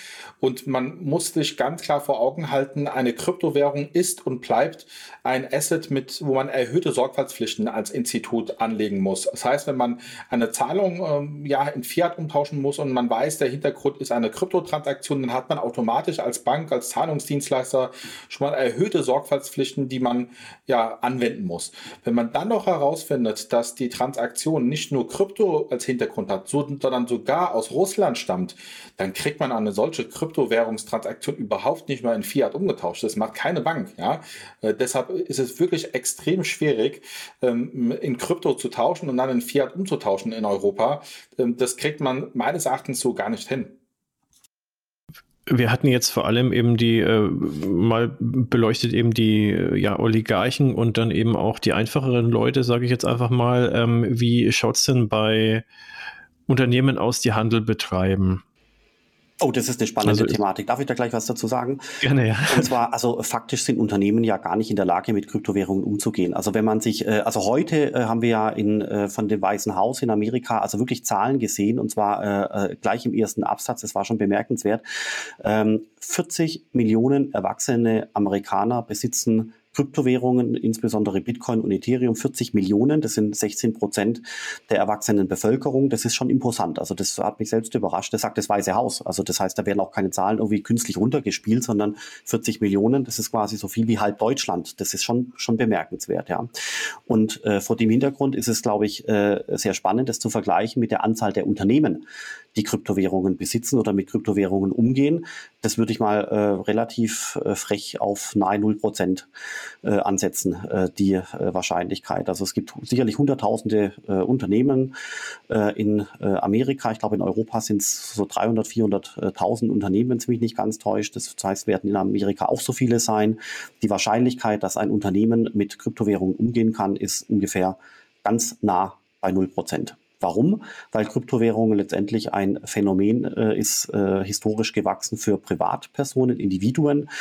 Und man muss sich ganz klar vor Augen halten, eine Kryptowährung ist und bleibt ein Asset, mit, wo man erhöhte Sorgfaltspflichten als Institut anlegen muss. Das heißt, wenn man eine Zahlung ähm, ja, in Fiat umtauschen muss und man weiß, der Hintergrund ist eine Kryptotransaktion, dann hat man automatisch als Bank, als Zahlungsdienstleister schon mal erhöhte Sorgfaltspflichten, die man ja anwenden muss. Wenn man dann noch herausfindet, dass die Transaktion nicht nur Krypto als Hintergrund hat, sondern sogar aus Russland stammt, dann kriegt man eine solche Kryptowährungstransaktion überhaupt nicht mehr in Fiat umgetauscht. Das macht keine Bank. Ja? Äh, deshalb ist es wirklich extrem schwierig, ähm, in Krypto zu tauschen und dann in Fiat umzutauschen in Europa. Ähm, das kriegt man meines Erachtens so gar nicht hin. Wir hatten jetzt vor allem eben die, äh, mal beleuchtet eben die äh, ja, Oligarchen und dann eben auch die einfacheren Leute, sage ich jetzt einfach mal. Ähm, wie schaut es denn bei Unternehmen aus, die Handel betreiben? Oh, das ist eine spannende also, Thematik. Darf ich da gleich was dazu sagen? Gerne, ja. Und zwar, also faktisch sind Unternehmen ja gar nicht in der Lage, mit Kryptowährungen umzugehen. Also wenn man sich, äh, also heute äh, haben wir ja in, äh, von dem Weißen Haus in Amerika also wirklich Zahlen gesehen und zwar äh, äh gleich im ersten Absatz, das war schon bemerkenswert. Ähm, 40 Millionen erwachsene Amerikaner besitzen Kryptowährungen, insbesondere Bitcoin und Ethereum, 40 Millionen. Das sind 16 Prozent der erwachsenen Bevölkerung. Das ist schon imposant. Also das hat mich selbst überrascht. Das sagt das Weiße Haus. Also das heißt, da werden auch keine Zahlen irgendwie künstlich runtergespielt, sondern 40 Millionen. Das ist quasi so viel wie halb Deutschland. Das ist schon, schon bemerkenswert, ja. Und äh, vor dem Hintergrund ist es, glaube ich, äh, sehr spannend, das zu vergleichen mit der Anzahl der Unternehmen, die Kryptowährungen besitzen oder mit Kryptowährungen umgehen. das würde ich mal äh, relativ äh, frech auf nahe 0 Prozent äh, ansetzen, äh, die äh, Wahrscheinlichkeit. Also es gibt sicherlich hunderttausende äh, Unternehmen äh, in äh, Amerika. Ich glaube, in Europa sind es so 300, 400.000 Unternehmen, wenn es mich nicht ganz täuscht. Das heißt, werden in Amerika auch so viele sein. Die Wahrscheinlichkeit, dass ein Unternehmen mit Kryptowährungen umgehen kann, ist ungefähr ganz nah bei 0 Prozent. Warum? Weil Kryptowährungen letztendlich ein Phänomen äh, ist, äh, historisch gewachsen für Privatpersonen, Individuen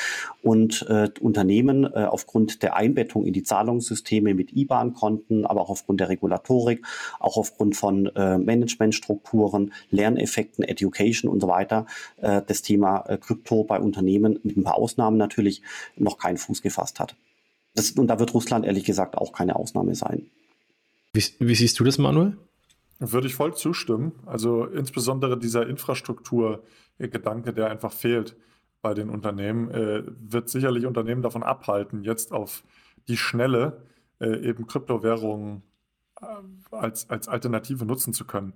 und äh, Unternehmen äh, aufgrund der Einbettung in die Zahlungssysteme mit IBAN-Konten, aber auch aufgrund der Regulatorik, auch aufgrund von äh, Managementstrukturen, Lerneffekten, Education und so weiter, äh, das Thema Krypto bei Unternehmen mit ein paar Ausnahmen natürlich noch keinen Fuß gefasst hat. Das, und da wird Russland ehrlich gesagt auch keine Ausnahme sein. Wie, wie siehst du das, Manuel? Würde ich voll zustimmen. Also insbesondere dieser Infrastrukturgedanke, der einfach fehlt bei den Unternehmen, äh, wird sicherlich Unternehmen davon abhalten, jetzt auf die Schnelle äh, eben Kryptowährungen äh, als, als Alternative nutzen zu können.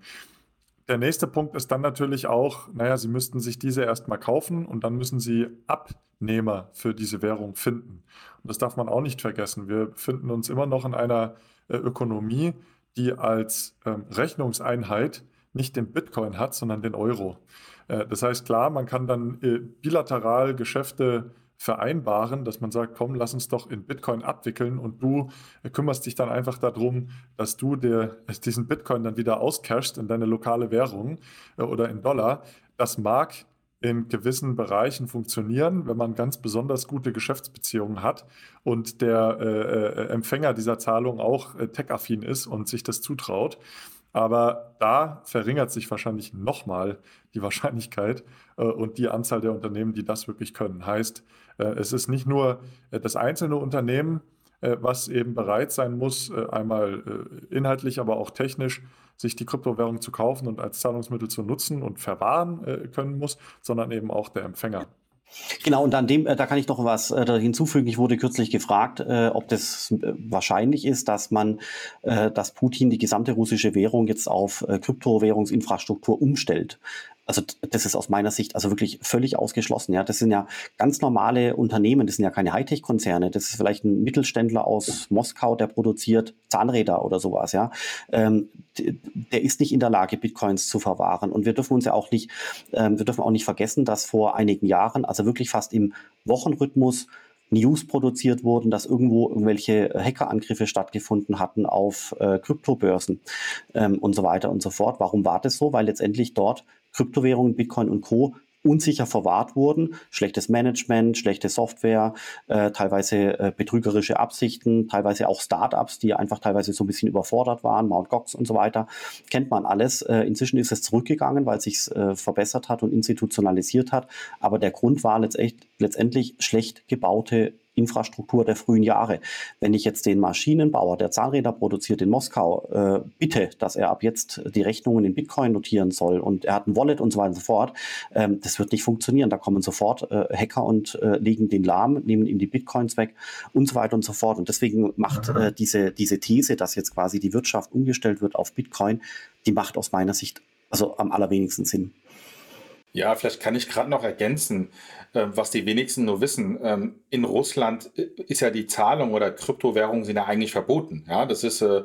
Der nächste Punkt ist dann natürlich auch, naja, Sie müssten sich diese erstmal kaufen und dann müssen Sie Abnehmer für diese Währung finden. Und das darf man auch nicht vergessen. Wir befinden uns immer noch in einer äh, Ökonomie, die als ähm, Rechnungseinheit nicht den Bitcoin hat, sondern den Euro. Äh, das heißt, klar, man kann dann äh, bilateral Geschäfte vereinbaren, dass man sagt, komm, lass uns doch in Bitcoin abwickeln und du äh, kümmerst dich dann einfach darum, dass du dir diesen Bitcoin dann wieder auscashst in deine lokale Währung äh, oder in Dollar. Das mag in gewissen Bereichen funktionieren, wenn man ganz besonders gute Geschäftsbeziehungen hat und der äh, äh, Empfänger dieser Zahlung auch äh, tech-affin ist und sich das zutraut. Aber da verringert sich wahrscheinlich nochmal die Wahrscheinlichkeit äh, und die Anzahl der Unternehmen, die das wirklich können. Heißt, äh, es ist nicht nur äh, das einzelne Unternehmen, was eben bereit sein muss, einmal inhaltlich, aber auch technisch sich die Kryptowährung zu kaufen und als Zahlungsmittel zu nutzen und verwahren äh, können muss, sondern eben auch der Empfänger. Genau, und an dem, äh, da kann ich noch was äh, hinzufügen. Ich wurde kürzlich gefragt, äh, ob das äh, wahrscheinlich ist, dass man, äh, dass Putin die gesamte russische Währung jetzt auf äh, Kryptowährungsinfrastruktur umstellt. Also das ist aus meiner Sicht also wirklich völlig ausgeschlossen. Ja, das sind ja ganz normale Unternehmen, das sind ja keine Hightech-Konzerne. Das ist vielleicht ein Mittelständler aus Moskau, der produziert Zahnräder oder sowas. Ja, ähm, der ist nicht in der Lage, Bitcoins zu verwahren. Und wir dürfen uns ja auch nicht, ähm, wir dürfen auch nicht vergessen, dass vor einigen Jahren, also wirklich fast im Wochenrhythmus News produziert wurden, dass irgendwo irgendwelche Hackerangriffe stattgefunden hatten auf äh, Kryptobörsen ähm, und so weiter und so fort. Warum war das so? Weil letztendlich dort Kryptowährungen, Bitcoin und Co unsicher verwahrt wurden, schlechtes Management, schlechte Software, äh, teilweise äh, betrügerische Absichten, teilweise auch Startups, die einfach teilweise so ein bisschen überfordert waren, Mt. Gox und so weiter, kennt man alles. Äh, inzwischen ist es zurückgegangen, weil es sich äh, verbessert hat und institutionalisiert hat, aber der Grund war letztendlich schlecht gebaute Infrastruktur der frühen Jahre. Wenn ich jetzt den Maschinenbauer, der Zahnräder produziert in Moskau, äh, bitte, dass er ab jetzt die Rechnungen in Bitcoin notieren soll und er hat ein Wallet und so weiter und so fort, ähm, das wird nicht funktionieren. Da kommen sofort äh, Hacker und äh, legen den lahm, nehmen ihm die Bitcoins weg und so weiter und so fort. Und deswegen macht äh, diese, diese These, dass jetzt quasi die Wirtschaft umgestellt wird auf Bitcoin, die macht aus meiner Sicht also am allerwenigsten Sinn. Ja, vielleicht kann ich gerade noch ergänzen. Ähm, was die wenigsten nur wissen, ähm, in Russland äh, ist ja die Zahlung oder Kryptowährungen sind ja eigentlich verboten. Ja, das ist, äh,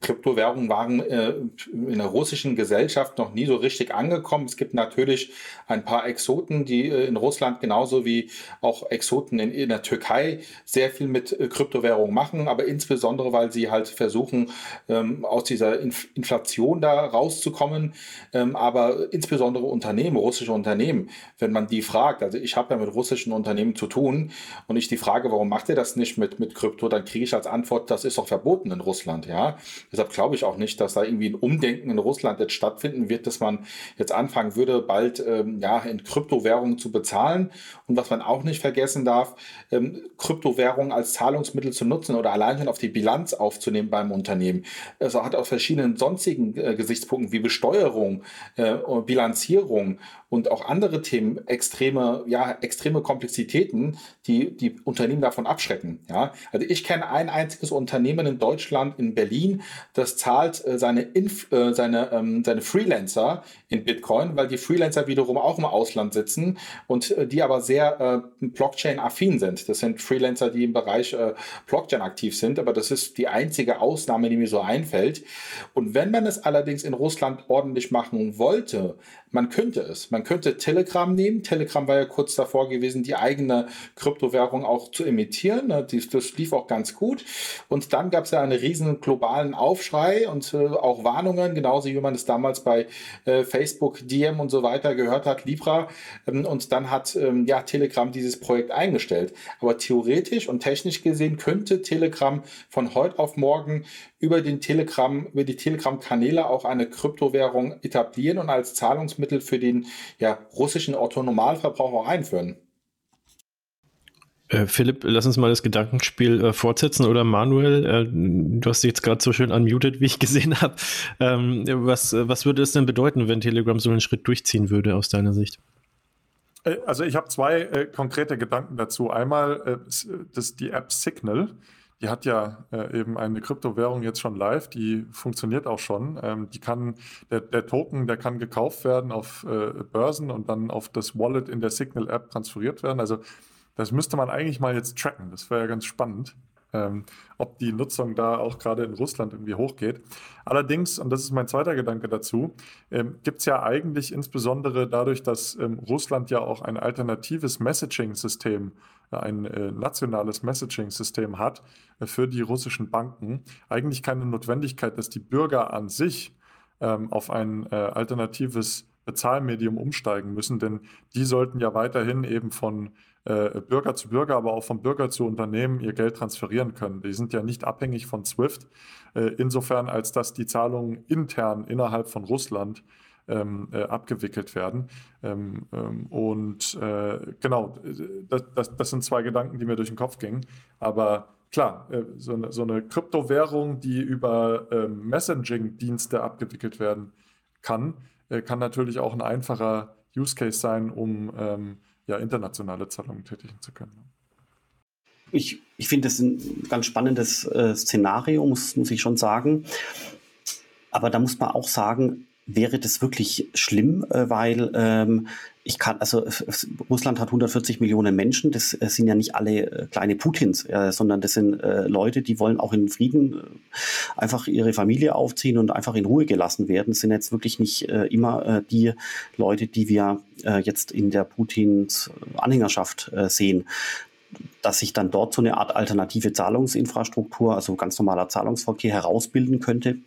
Kryptowährungen waren äh, in der russischen Gesellschaft noch nie so richtig angekommen. Es gibt natürlich ein paar Exoten, die in Russland genauso wie auch Exoten in, in der Türkei sehr viel mit Kryptowährungen machen, aber insbesondere, weil sie halt versuchen, ähm, aus dieser Inflation da rauszukommen. aber insbesondere Unternehmen, russische Unternehmen, wenn man die fragt. Also ich habe ja mit russischen Unternehmen zu tun und ich die Frage, warum macht ihr das nicht mit, mit Krypto, dann kriege ich als Antwort, das ist doch verboten in Russland. Ja, deshalb glaube ich auch nicht, dass da irgendwie ein Umdenken in Russland jetzt stattfinden wird, dass man jetzt anfangen würde, bald ähm, ja in Kryptowährungen zu bezahlen. Und was man auch nicht vergessen darf, ähm, Kryptowährungen als Zahlungsmittel zu nutzen oder allein schon auf die Bilanz aufzunehmen beim Unternehmen. Also hat auch verschiedenen sonstigen äh, Gesichtspunkten wie Besteuerung, äh, Bilanzierung Regulierung und auch andere Themen extreme, ja, extreme Komplexitäten, die die Unternehmen davon abschrecken. Ja? Also ich kenne ein einziges Unternehmen in Deutschland, in Berlin, das zahlt äh, seine, Inf äh, seine, ähm, seine Freelancer in Bitcoin, weil die Freelancer wiederum auch im Ausland sitzen und äh, die aber sehr äh, Blockchain-affin sind. Das sind Freelancer, die im Bereich äh, Blockchain aktiv sind, aber das ist die einzige Ausnahme, die mir so einfällt. Und wenn man es allerdings in Russland ordentlich machen wollte, man könnte es. Man könnte Telegram nehmen. Telegram war ja kurz davor gewesen, die eigene Kryptowährung auch zu emittieren. Das lief auch ganz gut. Und dann gab es ja einen riesen globalen Aufschrei und äh, auch Warnungen, genauso wie man es damals bei äh, Facebook, Diem und so weiter gehört hat, Libra. Ähm, und dann hat ähm, ja Telegram dieses Projekt eingestellt. Aber theoretisch und technisch gesehen könnte Telegram von heute auf morgen über den Telegram, über die Telegram-Kanäle auch eine Kryptowährung etablieren und als Zahlungsmittel für den ja, russischen Autonomalverbraucher einführen. Äh, Philipp, lass uns mal das Gedankenspiel äh, fortsetzen oder Manuel, äh, du hast dich jetzt gerade so schön unmuted, wie ich gesehen habe. Ähm, was, was würde es denn bedeuten, wenn Telegram so einen Schritt durchziehen würde aus deiner Sicht? Äh, also ich habe zwei äh, konkrete Gedanken dazu. Einmal äh, das, die App Signal die hat ja äh, eben eine Kryptowährung jetzt schon live, die funktioniert auch schon. Ähm, die kann, der, der, Token, der kann gekauft werden auf äh, Börsen und dann auf das Wallet in der Signal-App transferiert werden. Also das müsste man eigentlich mal jetzt tracken. Das wäre ja ganz spannend, ähm, ob die Nutzung da auch gerade in Russland irgendwie hochgeht. Allerdings, und das ist mein zweiter Gedanke dazu, ähm, gibt es ja eigentlich insbesondere dadurch, dass ähm, Russland ja auch ein alternatives Messaging-System ein äh, nationales Messaging-System hat äh, für die russischen Banken, eigentlich keine Notwendigkeit, dass die Bürger an sich ähm, auf ein äh, alternatives Bezahlmedium umsteigen müssen, denn die sollten ja weiterhin eben von äh, Bürger zu Bürger, aber auch von Bürger zu Unternehmen ihr Geld transferieren können. Die sind ja nicht abhängig von SWIFT, äh, insofern als dass die Zahlungen intern innerhalb von Russland ähm, äh, abgewickelt werden. Ähm, ähm, und äh, genau, das, das, das, sind zwei Gedanken, die mir durch den Kopf gingen. Aber klar, äh, so, eine, so, eine, Kryptowährung, die über ähm, Messaging-Dienste abgewickelt werden kann, äh, kann natürlich auch ein einfacher Use Case sein, um ähm, ja, internationale Zahlungen tätigen zu können. Ich, ich finde das ein ganz spannendes äh, Szenario, muss, muss ich schon sagen. Aber da muss man auch sagen, wäre das wirklich schlimm, äh, weil ähm, ich kann, also Russland hat 140 Millionen Menschen, das äh, sind ja nicht alle äh, kleine Putins, äh, sondern das sind äh, Leute, die wollen auch in Frieden äh, einfach ihre Familie aufziehen und einfach in Ruhe gelassen werden. Das sind jetzt wirklich nicht äh, immer äh, die Leute, die wir äh, jetzt in der Putins Anhängerschaft äh, sehen dass sich dann dort so eine Art alternative Zahlungsinfrastruktur, also ganz normaler Zahlungsverkehr herausbilden könnte.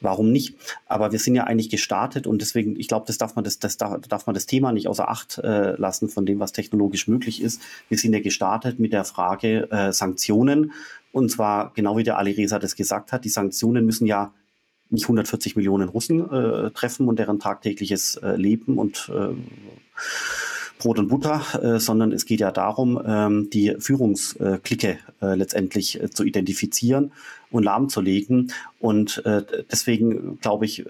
Warum nicht? Aber wir sind ja eigentlich gestartet und deswegen, ich glaube, das darf man das, das darf man das Thema nicht außer Acht äh, lassen von dem, was technologisch möglich ist. Wir sind ja gestartet mit der Frage äh, Sanktionen und zwar genau wie der Ali Reza das gesagt hat. Die Sanktionen müssen ja nicht 140 Millionen Russen äh, treffen und deren tagtägliches äh, Leben und äh, Brot und Butter, äh, sondern es geht ja darum, ähm, die Führungsklicke äh, letztendlich äh, zu identifizieren und lahmzulegen. Und äh, deswegen glaube ich,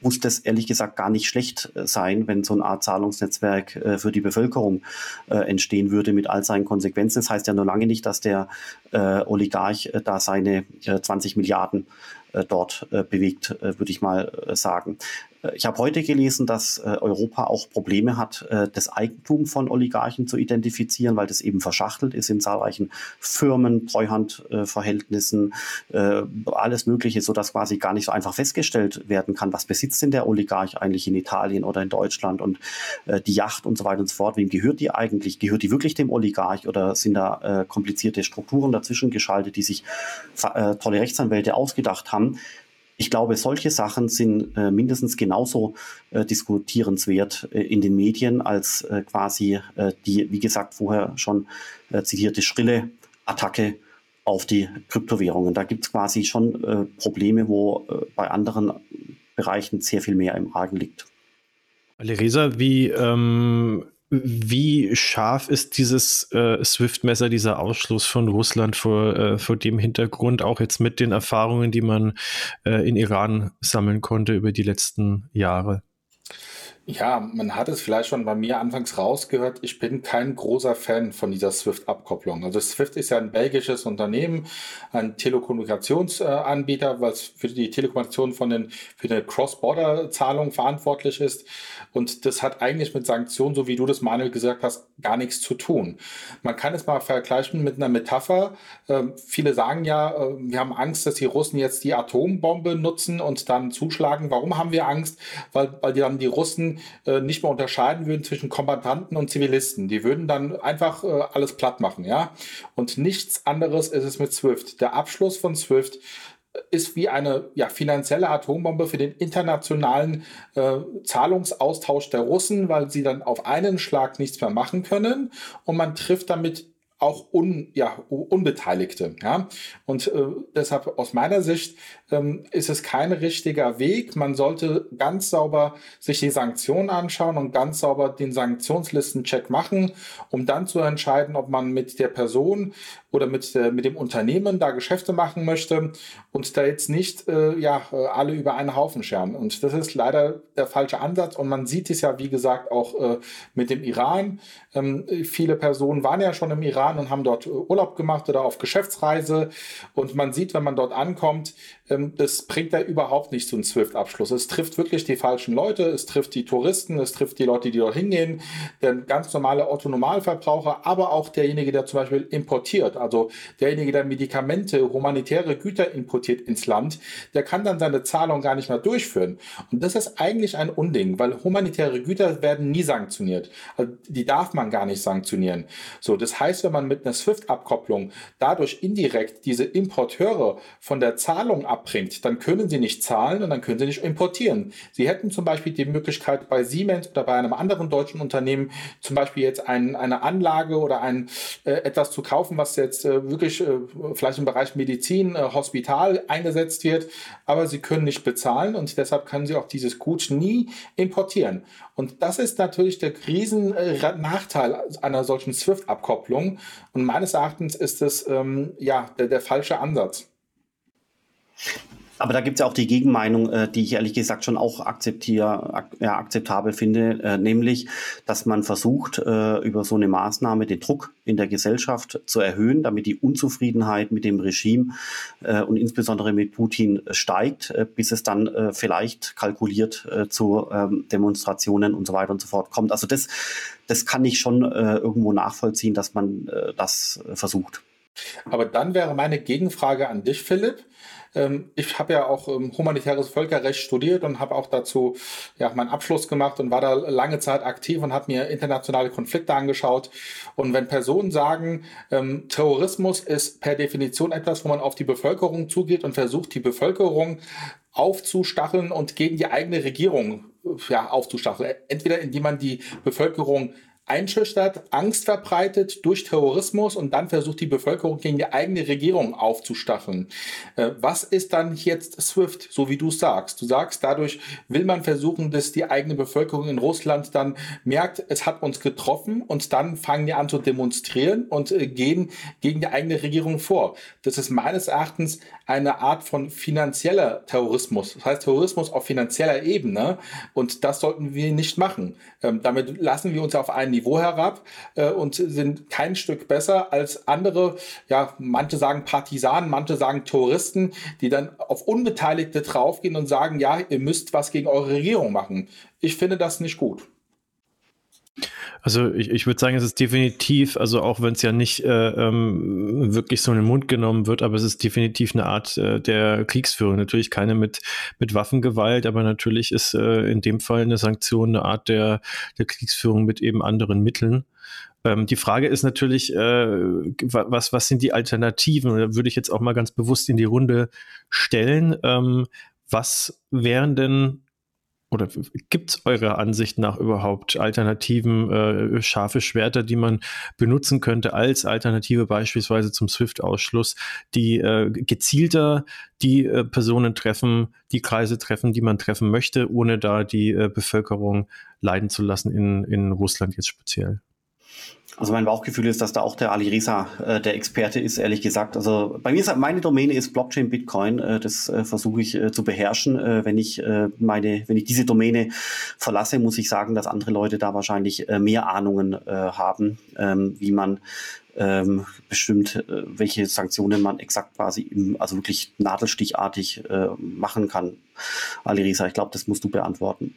muss das ehrlich gesagt gar nicht schlecht äh, sein, wenn so eine Art Zahlungsnetzwerk äh, für die Bevölkerung äh, entstehen würde mit all seinen Konsequenzen. Das heißt ja nur lange nicht, dass der äh, Oligarch äh, da seine äh, 20 Milliarden äh, dort äh, bewegt, würde ich mal sagen. Ich habe heute gelesen, dass äh, Europa auch Probleme hat, äh, das Eigentum von Oligarchen zu identifizieren, weil das eben verschachtelt ist in zahlreichen Firmen, Treuhandverhältnissen, äh, alles Mögliche, so dass quasi gar nicht so einfach festgestellt werden kann, was besitzt denn der Oligarch eigentlich in Italien oder in Deutschland und die Yacht und so weiter und so fort. Wem gehört die eigentlich? Gehört die wirklich dem Oligarch oder sind da komplizierte Strukturen dazwischen geschaltet, die sich tolle Rechtsanwälte ausgedacht haben? Ich glaube, solche Sachen sind äh, mindestens genauso äh, diskutierenswert äh, in den Medien als äh, quasi äh, die, wie gesagt, vorher schon äh, zitierte schrille Attacke auf die Kryptowährungen. Da gibt es quasi schon Probleme, wo bei anderen Bereichen sehr viel mehr im Argen liegt. Aleresa, wie ähm wie scharf ist dieses äh, SWIFT-Messer, dieser Ausschluss von Russland vor, äh, vor dem Hintergrund, auch jetzt mit den Erfahrungen, die man äh, in Iran sammeln konnte über die letzten Jahre? Ja, man hat es vielleicht schon bei mir anfangs rausgehört. Ich bin kein großer Fan von dieser SWIFT-Abkopplung. Also SWIFT ist ja ein belgisches Unternehmen, ein Telekommunikationsanbieter, was für die Telekommunikation von den, für eine Cross-Border-Zahlung verantwortlich ist. Und das hat eigentlich mit Sanktionen, so wie du das Manuel gesagt hast, gar nichts zu tun. Man kann es mal vergleichen mit einer Metapher. Ähm, viele sagen ja, äh, wir haben Angst, dass die Russen jetzt die Atombombe nutzen und dann zuschlagen. Warum haben wir Angst? Weil, weil dann die Russen äh, nicht mehr unterscheiden würden zwischen Kombattanten und Zivilisten. Die würden dann einfach äh, alles platt machen, ja. Und nichts anderes ist es mit SWIFT. Der Abschluss von SWIFT ist wie eine ja, finanzielle Atombombe für den internationalen äh, Zahlungsaustausch der Russen, weil sie dann auf einen Schlag nichts mehr machen können und man trifft damit auch un, ja, Unbeteiligte. Ja? Und äh, deshalb aus meiner Sicht ähm, ist es kein richtiger Weg. Man sollte ganz sauber sich die Sanktionen anschauen und ganz sauber den Sanktionslistencheck machen, um dann zu entscheiden, ob man mit der Person oder mit, der, mit dem Unternehmen da Geschäfte machen möchte und da jetzt nicht äh, ja, äh, alle über einen Haufen scheren. Und das ist leider der falsche Ansatz. Und man sieht es ja, wie gesagt, auch äh, mit dem Iran. Ähm, viele Personen waren ja schon im Iran und haben dort äh, Urlaub gemacht oder auf Geschäftsreise. Und man sieht, wenn man dort ankommt, ähm, das bringt da überhaupt nicht zu einem SWIFT-Abschluss. Es trifft wirklich die falschen Leute, es trifft die Touristen, es trifft die Leute, die dort hingehen, der ganz normale Otto-Normalverbraucher, aber auch derjenige, der zum Beispiel importiert, also derjenige, der Medikamente, humanitäre Güter importiert ins Land, der kann dann seine Zahlung gar nicht mehr durchführen. Und das ist eigentlich ein Unding, weil humanitäre Güter werden nie sanktioniert. Also die darf man gar nicht sanktionieren. So, das heißt, wenn man mit einer SWIFT-Abkopplung dadurch indirekt diese Importeure von der Zahlung abbringt, dann können sie nicht zahlen und dann können sie nicht importieren. Sie hätten zum Beispiel die Möglichkeit bei Siemens oder bei einem anderen deutschen Unternehmen zum Beispiel jetzt ein, eine Anlage oder ein äh, etwas zu kaufen, was jetzt äh, wirklich äh, vielleicht im Bereich Medizin, äh, Hospital eingesetzt wird, aber sie können nicht bezahlen und deshalb können sie auch dieses Gut nie importieren. Und das ist natürlich der Riesen-Nachteil äh, einer solchen SWIFT-Abkopplung. Und meines Erachtens ist es ähm, ja der, der falsche Ansatz. Aber da gibt es ja auch die Gegenmeinung, äh, die ich ehrlich gesagt schon auch akzeptiere, ak ja, akzeptabel finde, äh, nämlich, dass man versucht, äh, über so eine Maßnahme den Druck in der Gesellschaft zu erhöhen, damit die Unzufriedenheit mit dem Regime äh, und insbesondere mit Putin steigt, äh, bis es dann äh, vielleicht kalkuliert zu ähm, Demonstrationen und so weiter und so fort kommt. Also das, das kann ich schon irgendwo nachvollziehen, dass man das versucht. Aber dann wäre meine Gegenfrage an dich, Philipp ich habe ja auch ähm, humanitäres Völkerrecht studiert und habe auch dazu ja meinen Abschluss gemacht und war da lange Zeit aktiv und habe mir internationale Konflikte angeschaut. Und wenn Personen sagen, ähm, Terrorismus ist per Definition etwas, wo man auf die Bevölkerung zugeht und versucht, die Bevölkerung aufzustacheln und gegen die eigene Regierung ja, aufzustacheln. Entweder indem man die Bevölkerung einschüchtert, Angst verbreitet durch Terrorismus und dann versucht die Bevölkerung gegen die eigene Regierung aufzustacheln. Äh, was ist dann jetzt SWIFT, so wie du sagst? Du sagst, dadurch will man versuchen, dass die eigene Bevölkerung in Russland dann merkt, es hat uns getroffen und dann fangen die an zu demonstrieren und äh, gehen gegen die eigene Regierung vor. Das ist meines Erachtens eine Art von finanzieller Terrorismus. Das heißt Terrorismus auf finanzieller Ebene und das sollten wir nicht machen. Ähm, damit lassen wir uns auf einen Niveau herab äh, und sind kein Stück besser als andere, ja, manche sagen Partisanen, manche sagen Touristen, die dann auf Unbeteiligte draufgehen und sagen, ja, ihr müsst was gegen eure Regierung machen. Ich finde das nicht gut. Also ich, ich würde sagen, es ist definitiv, also auch wenn es ja nicht äh, ähm, wirklich so in den Mund genommen wird, aber es ist definitiv eine Art äh, der Kriegsführung. Natürlich keine mit, mit Waffengewalt, aber natürlich ist äh, in dem Fall eine Sanktion eine Art der, der Kriegsführung mit eben anderen Mitteln. Ähm, die Frage ist natürlich, äh, was, was sind die Alternativen? Da würde ich jetzt auch mal ganz bewusst in die Runde stellen. Ähm, was wären denn oder gibt es eurer Ansicht nach überhaupt Alternativen, äh, scharfe Schwerter, die man benutzen könnte als Alternative beispielsweise zum SWIFT-Ausschluss, die äh, gezielter die äh, Personen treffen, die Kreise treffen, die man treffen möchte, ohne da die äh, Bevölkerung leiden zu lassen, in, in Russland jetzt speziell? Also mein Bauchgefühl ist, dass da auch der Ali Reza äh, der Experte ist, ehrlich gesagt. Also bei mir ist meine Domäne ist Blockchain Bitcoin. Äh, das äh, versuche ich äh, zu beherrschen. Äh, wenn ich äh, meine, wenn ich diese Domäne verlasse, muss ich sagen, dass andere Leute da wahrscheinlich äh, mehr Ahnungen äh, haben, ähm, wie man ähm, bestimmt, äh, welche Sanktionen man exakt quasi im, also wirklich nadelstichartig äh, machen kann. Ali Reza, ich glaube, das musst du beantworten.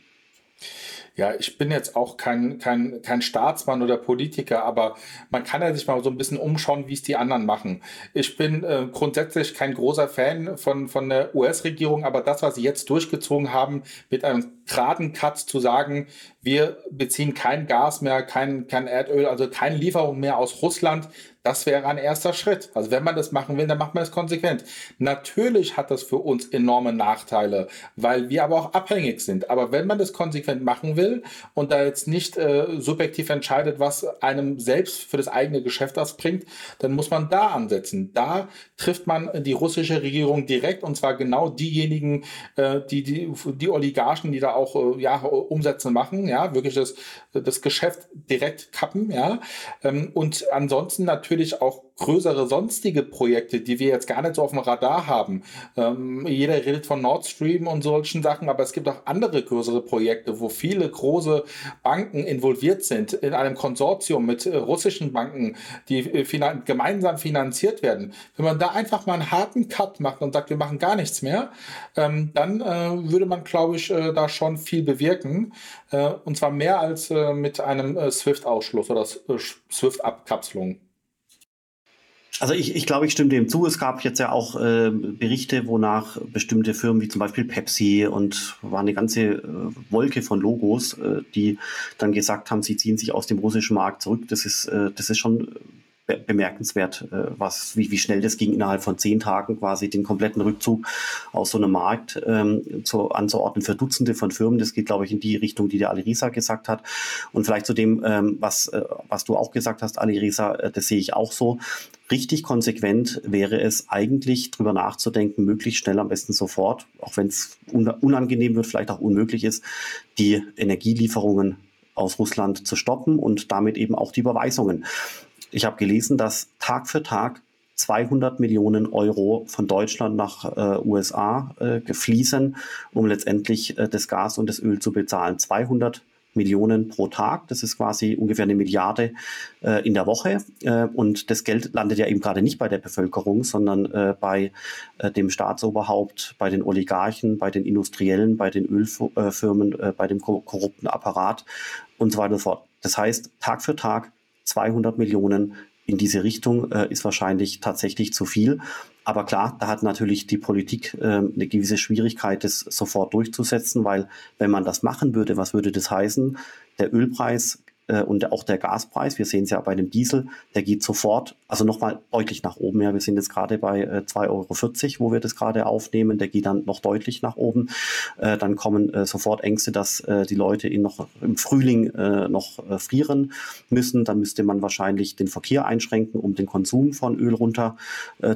Ja, ich bin jetzt auch kein, kein, kein Staatsmann oder Politiker, aber man kann ja sich mal so ein bisschen umschauen, wie es die anderen machen. Ich bin äh, grundsätzlich kein großer Fan von, von der US-Regierung, aber das, was sie jetzt durchgezogen haben, mit einem geraden Cut zu sagen, wir beziehen kein Gas mehr, kein, kein Erdöl, also keine Lieferung mehr aus Russland, das wäre ein erster Schritt. Also wenn man das machen will, dann macht man es konsequent. Natürlich hat das für uns enorme Nachteile, weil wir aber auch abhängig sind. Aber wenn man das konsequent machen will und da jetzt nicht äh, subjektiv entscheidet, was einem selbst für das eigene Geschäft das bringt, dann muss man da ansetzen. Da trifft man die russische Regierung direkt und zwar genau diejenigen, äh, die, die, die Oligarchen, die da auch äh, ja, Umsätze machen, ja, wirklich das, das Geschäft direkt kappen, ja. Ähm, und ansonsten natürlich natürlich auch größere sonstige Projekte, die wir jetzt gar nicht so auf dem Radar haben. Ähm, jeder redet von Nord Stream und solchen Sachen, aber es gibt auch andere größere Projekte, wo viele große Banken involviert sind in einem Konsortium mit äh, russischen Banken, die äh, finan gemeinsam finanziert werden. Wenn man da einfach mal einen harten Cut macht und sagt, wir machen gar nichts mehr, ähm, dann äh, würde man, glaube ich, äh, da schon viel bewirken. Äh, und zwar mehr als äh, mit einem SWIFT-Ausschluss oder SWIFT-Abkapselung. Also ich, ich glaube, ich stimme dem zu. Es gab jetzt ja auch äh, Berichte, wonach bestimmte Firmen wie zum Beispiel Pepsi und war eine ganze äh, Wolke von Logos, äh, die dann gesagt haben, sie ziehen sich aus dem russischen Markt zurück. Das ist, äh, das ist schon bemerkenswert, äh, was, wie, wie schnell das ging, innerhalb von zehn Tagen quasi den kompletten Rückzug aus so einem Markt ähm, zu, anzuordnen für Dutzende von Firmen. Das geht, glaube ich, in die Richtung, die der Alirisa gesagt hat. Und vielleicht zu dem, ähm, was, äh, was du auch gesagt hast, Alirisa, äh, das sehe ich auch so. Richtig konsequent wäre es eigentlich, drüber nachzudenken, möglichst schnell, am besten sofort, auch wenn es unangenehm wird, vielleicht auch unmöglich ist, die Energielieferungen aus Russland zu stoppen und damit eben auch die Überweisungen. Ich habe gelesen, dass Tag für Tag 200 Millionen Euro von Deutschland nach äh, USA äh, fließen, um letztendlich äh, das Gas und das Öl zu bezahlen. 200 Millionen pro Tag, das ist quasi ungefähr eine Milliarde äh, in der Woche. Äh, und das Geld landet ja eben gerade nicht bei der Bevölkerung, sondern äh, bei äh, dem Staatsoberhaupt, bei den Oligarchen, bei den Industriellen, bei den Ölfirmen, bei dem korrupten Apparat und so weiter und so fort. Das heißt, Tag für Tag 200 Millionen in diese Richtung äh, ist wahrscheinlich tatsächlich zu viel. Aber klar, da hat natürlich die Politik äh, eine gewisse Schwierigkeit, das sofort durchzusetzen, weil wenn man das machen würde, was würde das heißen? Der Ölpreis äh, und auch der Gaspreis, wir sehen es ja bei dem Diesel, der geht sofort, also nochmal deutlich nach oben. Ja, wir sind jetzt gerade bei äh, 2,40 Euro, wo wir das gerade aufnehmen. Der geht dann noch deutlich nach oben. Äh, dann kommen äh, sofort Ängste, dass äh, die Leute ihn noch im Frühling äh, noch äh, frieren müssen. Dann müsste man wahrscheinlich den Verkehr einschränken, um den Konsum von Öl runter äh.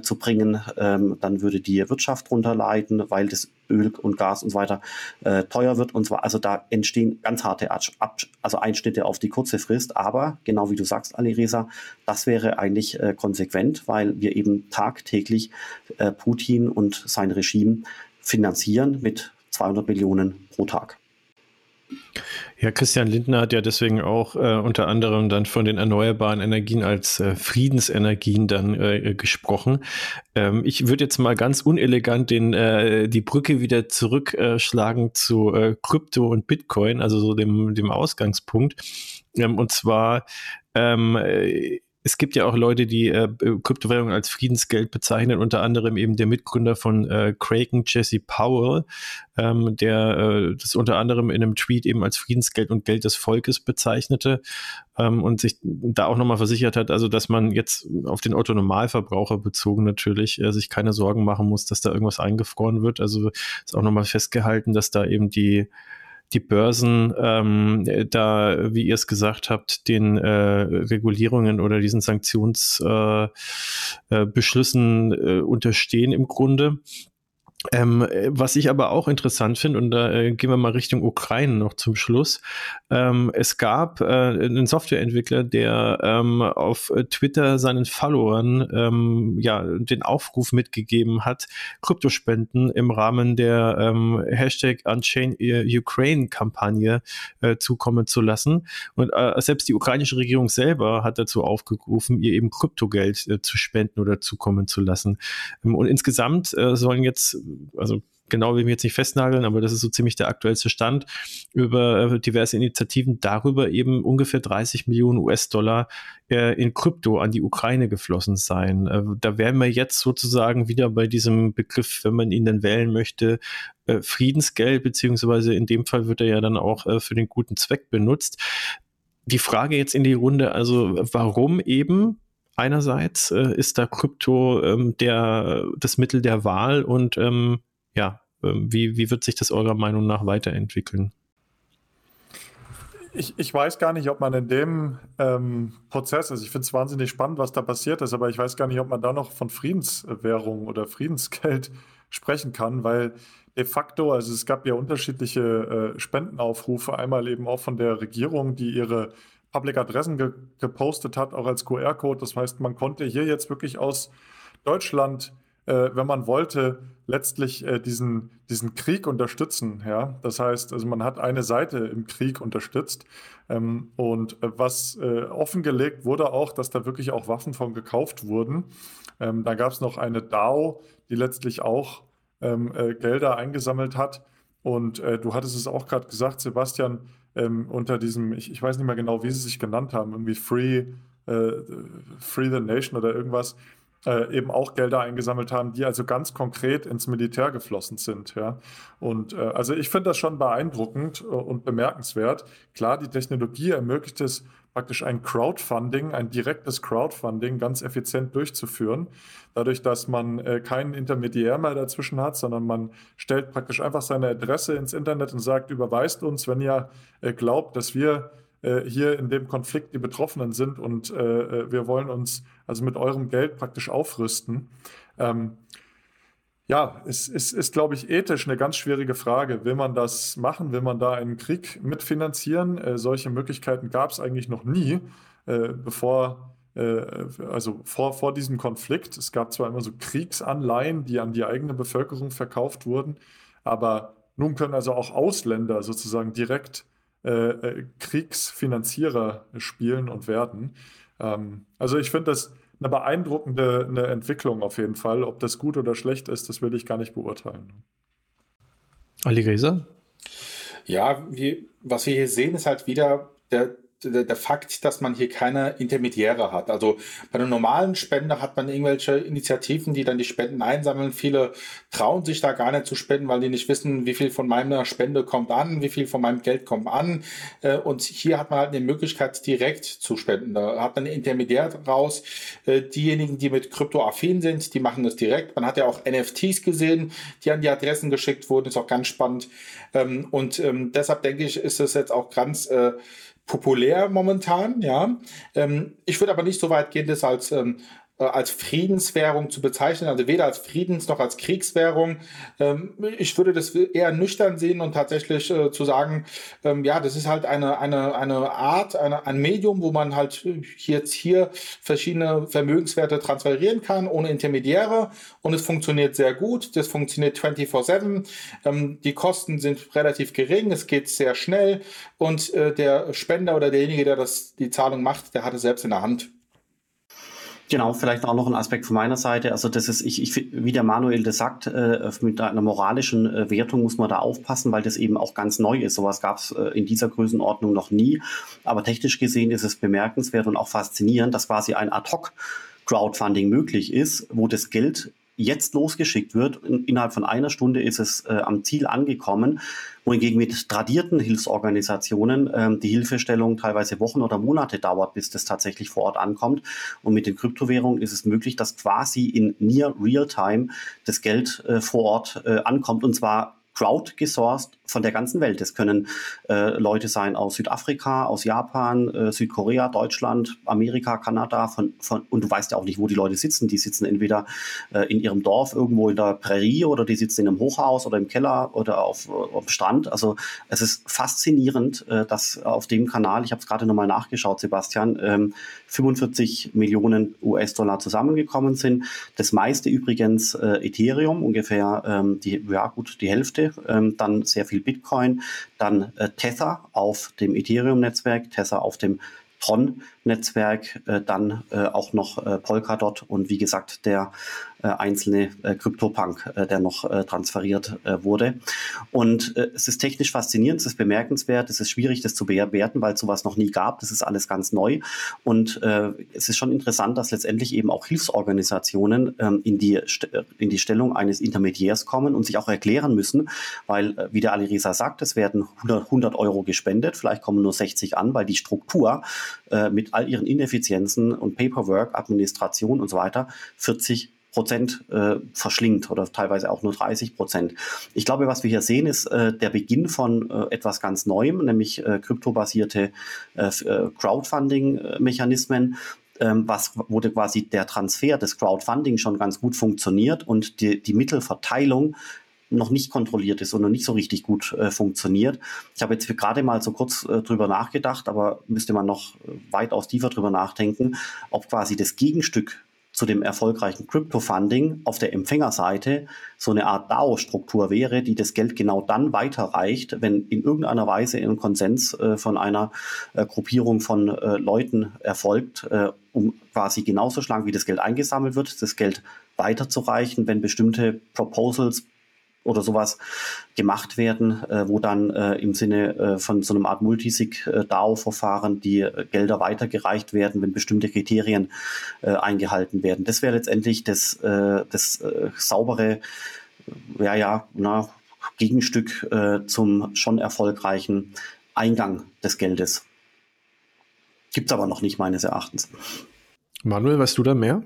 Ähm, dann würde die Wirtschaft runterleiden, weil das Öl und Gas und so weiter äh, teuer wird und zwar also da entstehen ganz harte Ab also Einschnitte auf die kurze Frist, aber genau wie du sagst, Ali Reza, das wäre eigentlich äh, konsequent, weil wir eben tagtäglich äh, Putin und sein Regime finanzieren mit 200 Millionen pro Tag. Ja, Christian Lindner hat ja deswegen auch äh, unter anderem dann von den erneuerbaren Energien als äh, Friedensenergien dann äh, gesprochen. Ähm, ich würde jetzt mal ganz unelegant den, äh, die Brücke wieder zurückschlagen zu äh, Krypto und Bitcoin, also so dem, dem Ausgangspunkt. Ähm, und zwar ähm, äh, es gibt ja auch Leute, die äh, Kryptowährungen als Friedensgeld bezeichnen, unter anderem eben der Mitgründer von äh, Kraken, Jesse Powell, ähm, der äh, das unter anderem in einem Tweet eben als Friedensgeld und Geld des Volkes bezeichnete ähm, und sich da auch nochmal versichert hat, also dass man jetzt auf den Autonomalverbraucher bezogen natürlich äh, sich keine Sorgen machen muss, dass da irgendwas eingefroren wird. Also ist auch nochmal festgehalten, dass da eben die die Börsen ähm, da, wie ihr es gesagt habt, den äh, Regulierungen oder diesen Sanktionsbeschlüssen äh, äh, äh, unterstehen im Grunde. Ähm, äh, was ich aber auch interessant finde, und da äh, gehen wir mal Richtung Ukraine noch zum Schluss. Ähm, es gab äh, einen Softwareentwickler, der ähm, auf Twitter seinen Followern ähm, ja den Aufruf mitgegeben hat, Kryptospenden im Rahmen der ähm, Hashtag Unchain Ukraine Kampagne äh, zukommen zu lassen. Und äh, selbst die ukrainische Regierung selber hat dazu aufgerufen, ihr eben Kryptogeld äh, zu spenden oder zukommen zu lassen. Ähm, und insgesamt sollen jetzt also genau will ich mich jetzt nicht festnageln, aber das ist so ziemlich der aktuellste Stand über äh, diverse Initiativen, darüber eben ungefähr 30 Millionen US-Dollar äh, in Krypto an die Ukraine geflossen sein. Äh, da wären wir jetzt sozusagen wieder bei diesem Begriff, wenn man ihn denn wählen möchte, äh, Friedensgeld, beziehungsweise in dem Fall wird er ja dann auch äh, für den guten Zweck benutzt. Die Frage jetzt in die Runde, also warum eben einerseits äh, ist da Krypto ähm, der, das Mittel der Wahl und ähm, ja, ähm, wie, wie wird sich das eurer Meinung nach weiterentwickeln? Ich, ich weiß gar nicht, ob man in dem ähm, Prozess, also ich finde es wahnsinnig spannend, was da passiert ist, aber ich weiß gar nicht, ob man da noch von Friedenswährung oder Friedensgeld sprechen kann, weil de facto, also es gab ja unterschiedliche äh, Spendenaufrufe, einmal eben auch von der Regierung, die ihre Public-Adressen ge gepostet hat, auch als QR-Code. Das heißt, man konnte hier jetzt wirklich aus Deutschland, äh, wenn man wollte, letztlich äh, diesen, diesen Krieg unterstützen. Ja? Das heißt, also man hat eine Seite im Krieg unterstützt. Ähm, und äh, was äh, offengelegt wurde auch, dass da wirklich auch Waffen von gekauft wurden. Ähm, da gab es noch eine DAO, die letztlich auch ähm, äh, Gelder eingesammelt hat. Und äh, du hattest es auch gerade gesagt, Sebastian, ähm, unter diesem, ich, ich, weiß nicht mehr genau, wie sie sich genannt haben, irgendwie Free, äh, Free the Nation oder irgendwas, äh, eben auch Gelder eingesammelt haben, die also ganz konkret ins Militär geflossen sind. Ja? Und äh, also ich finde das schon beeindruckend äh, und bemerkenswert. Klar, die Technologie ermöglicht es, praktisch ein Crowdfunding, ein direktes Crowdfunding ganz effizient durchzuführen. Dadurch, dass man äh, keinen Intermediär mehr dazwischen hat, sondern man stellt praktisch einfach seine Adresse ins Internet und sagt, überweist uns, wenn ihr äh, glaubt, dass wir äh, hier in dem Konflikt die Betroffenen sind und äh, äh, wir wollen uns also mit eurem Geld praktisch aufrüsten. Ähm, ja, es ist, ist, glaube ich, ethisch eine ganz schwierige Frage. Will man das machen? Will man da einen Krieg mitfinanzieren? Äh, solche Möglichkeiten gab es eigentlich noch nie, äh, bevor, äh, also vor, vor diesem Konflikt. Es gab zwar immer so Kriegsanleihen, die an die eigene Bevölkerung verkauft wurden, aber nun können also auch Ausländer sozusagen direkt äh, äh, Kriegsfinanzierer spielen und werden. Ähm, also ich finde das eine beeindruckende eine Entwicklung auf jeden Fall. Ob das gut oder schlecht ist, das will ich gar nicht beurteilen. Ali Gräser? Ja, wie, was wir hier sehen, ist halt wieder der, der, der Fakt, dass man hier keine Intermediäre hat. Also bei einem normalen Spender hat man irgendwelche Initiativen, die dann die Spenden einsammeln. Viele trauen sich da gar nicht zu spenden, weil die nicht wissen, wie viel von meiner Spende kommt an, wie viel von meinem Geld kommt an. Äh, und hier hat man halt eine Möglichkeit, direkt zu spenden. Da hat man einen Intermediär raus. Äh, diejenigen, die mit Kryptoaffin sind, die machen das direkt. Man hat ja auch NFTs gesehen, die an die Adressen geschickt wurden. Ist auch ganz spannend. Ähm, und ähm, deshalb denke ich, ist es jetzt auch ganz äh, populär momentan, ja. Ähm, ich würde aber nicht so weit gehen, das als ähm, äh, als Friedenswährung zu bezeichnen, also weder als Friedens- noch als Kriegswährung. Ähm, ich würde das eher nüchtern sehen und tatsächlich äh, zu sagen, ähm, ja, das ist halt eine, eine, eine Art, eine, ein Medium, wo man halt jetzt hier verschiedene Vermögenswerte transferieren kann, ohne Intermediäre und es funktioniert sehr gut. Das funktioniert 24-7. Ähm, die Kosten sind relativ gering, es geht sehr schnell und äh, der Spender oder derjenige, der das, die Zahlung macht, der hat es selbst in der Hand. Genau, vielleicht auch noch ein Aspekt von meiner Seite. Also das ist, ich, ich wie der Manuel das sagt, äh, mit einer moralischen äh, Wertung muss man da aufpassen, weil das eben auch ganz neu ist. Sowas gab es äh, in dieser Größenordnung noch nie. Aber technisch gesehen ist es bemerkenswert und auch faszinierend, dass quasi ein Ad-Hoc-Crowdfunding möglich ist, wo das Geld jetzt losgeschickt wird. In, innerhalb von einer Stunde ist es äh, am Ziel angekommen, wohingegen mit tradierten Hilfsorganisationen ähm, die Hilfestellung teilweise Wochen oder Monate dauert, bis das tatsächlich vor Ort ankommt. Und mit den Kryptowährungen ist es möglich, dass quasi in near real time das Geld äh, vor Ort äh, ankommt und zwar crowd gesourced von der ganzen Welt. Das können äh, Leute sein aus Südafrika, aus Japan, äh, Südkorea, Deutschland, Amerika, Kanada. Von, von, und du weißt ja auch nicht, wo die Leute sitzen. Die sitzen entweder äh, in ihrem Dorf irgendwo in der Prärie oder die sitzen in einem Hochhaus oder im Keller oder auf, auf dem Strand. Also es ist faszinierend, äh, dass auf dem Kanal, ich habe es gerade nochmal nachgeschaut, Sebastian, ähm, 45 Millionen US-Dollar zusammengekommen sind. Das meiste übrigens äh, Ethereum, ungefähr ähm, die, ja gut, die Hälfte, ähm, dann sehr viel Bitcoin, dann äh, Tether auf dem Ethereum-Netzwerk, Tether auf dem Tron-Netzwerk, äh, dann äh, auch noch äh, Polkadot und wie gesagt der äh, einzelne äh, CryptoPunk, äh, der noch äh, transferiert äh, wurde. Und äh, es ist technisch faszinierend, es ist bemerkenswert, es ist schwierig, das zu bewerten, weil es sowas noch nie gab. Das ist alles ganz neu. Und äh, es ist schon interessant, dass letztendlich eben auch Hilfsorganisationen ähm, in, die, in die Stellung eines Intermediärs kommen und sich auch erklären müssen, weil, äh, wie der Alireza sagt, es werden 100, 100 Euro gespendet, vielleicht kommen nur 60 an, weil die Struktur äh, all ihren Ineffizienzen und Paperwork, Administration und so weiter 40 Prozent äh, verschlingt oder teilweise auch nur 30 Prozent. Ich glaube, was wir hier sehen, ist äh, der Beginn von äh, etwas ganz Neuem, nämlich äh, kryptobasierte äh, äh Crowdfunding-Mechanismen, ähm, was, wo quasi der Transfer des Crowdfunding schon ganz gut funktioniert und die, die Mittelverteilung noch nicht kontrolliert ist und noch nicht so richtig gut äh, funktioniert. Ich habe jetzt gerade mal so kurz äh, drüber nachgedacht, aber müsste man noch äh, weitaus tiefer drüber nachdenken, ob quasi das Gegenstück zu dem erfolgreichen Crypto-Funding auf der Empfängerseite so eine Art DAO-Struktur wäre, die das Geld genau dann weiterreicht, wenn in irgendeiner Weise ein Konsens äh, von einer äh, Gruppierung von äh, Leuten erfolgt, äh, um quasi genauso schlank wie das Geld eingesammelt wird, das Geld weiterzureichen, wenn bestimmte Proposals oder sowas gemacht werden, äh, wo dann äh, im Sinne äh, von so einem Art Multisig-DAO-Verfahren die äh, Gelder weitergereicht werden, wenn bestimmte Kriterien äh, eingehalten werden. Das wäre letztendlich das, äh, das saubere, ja, ja, na, Gegenstück zum schon erfolgreichen Eingang des Geldes. Gibt es aber noch nicht meines Erachtens. Manuel, weißt du da mehr?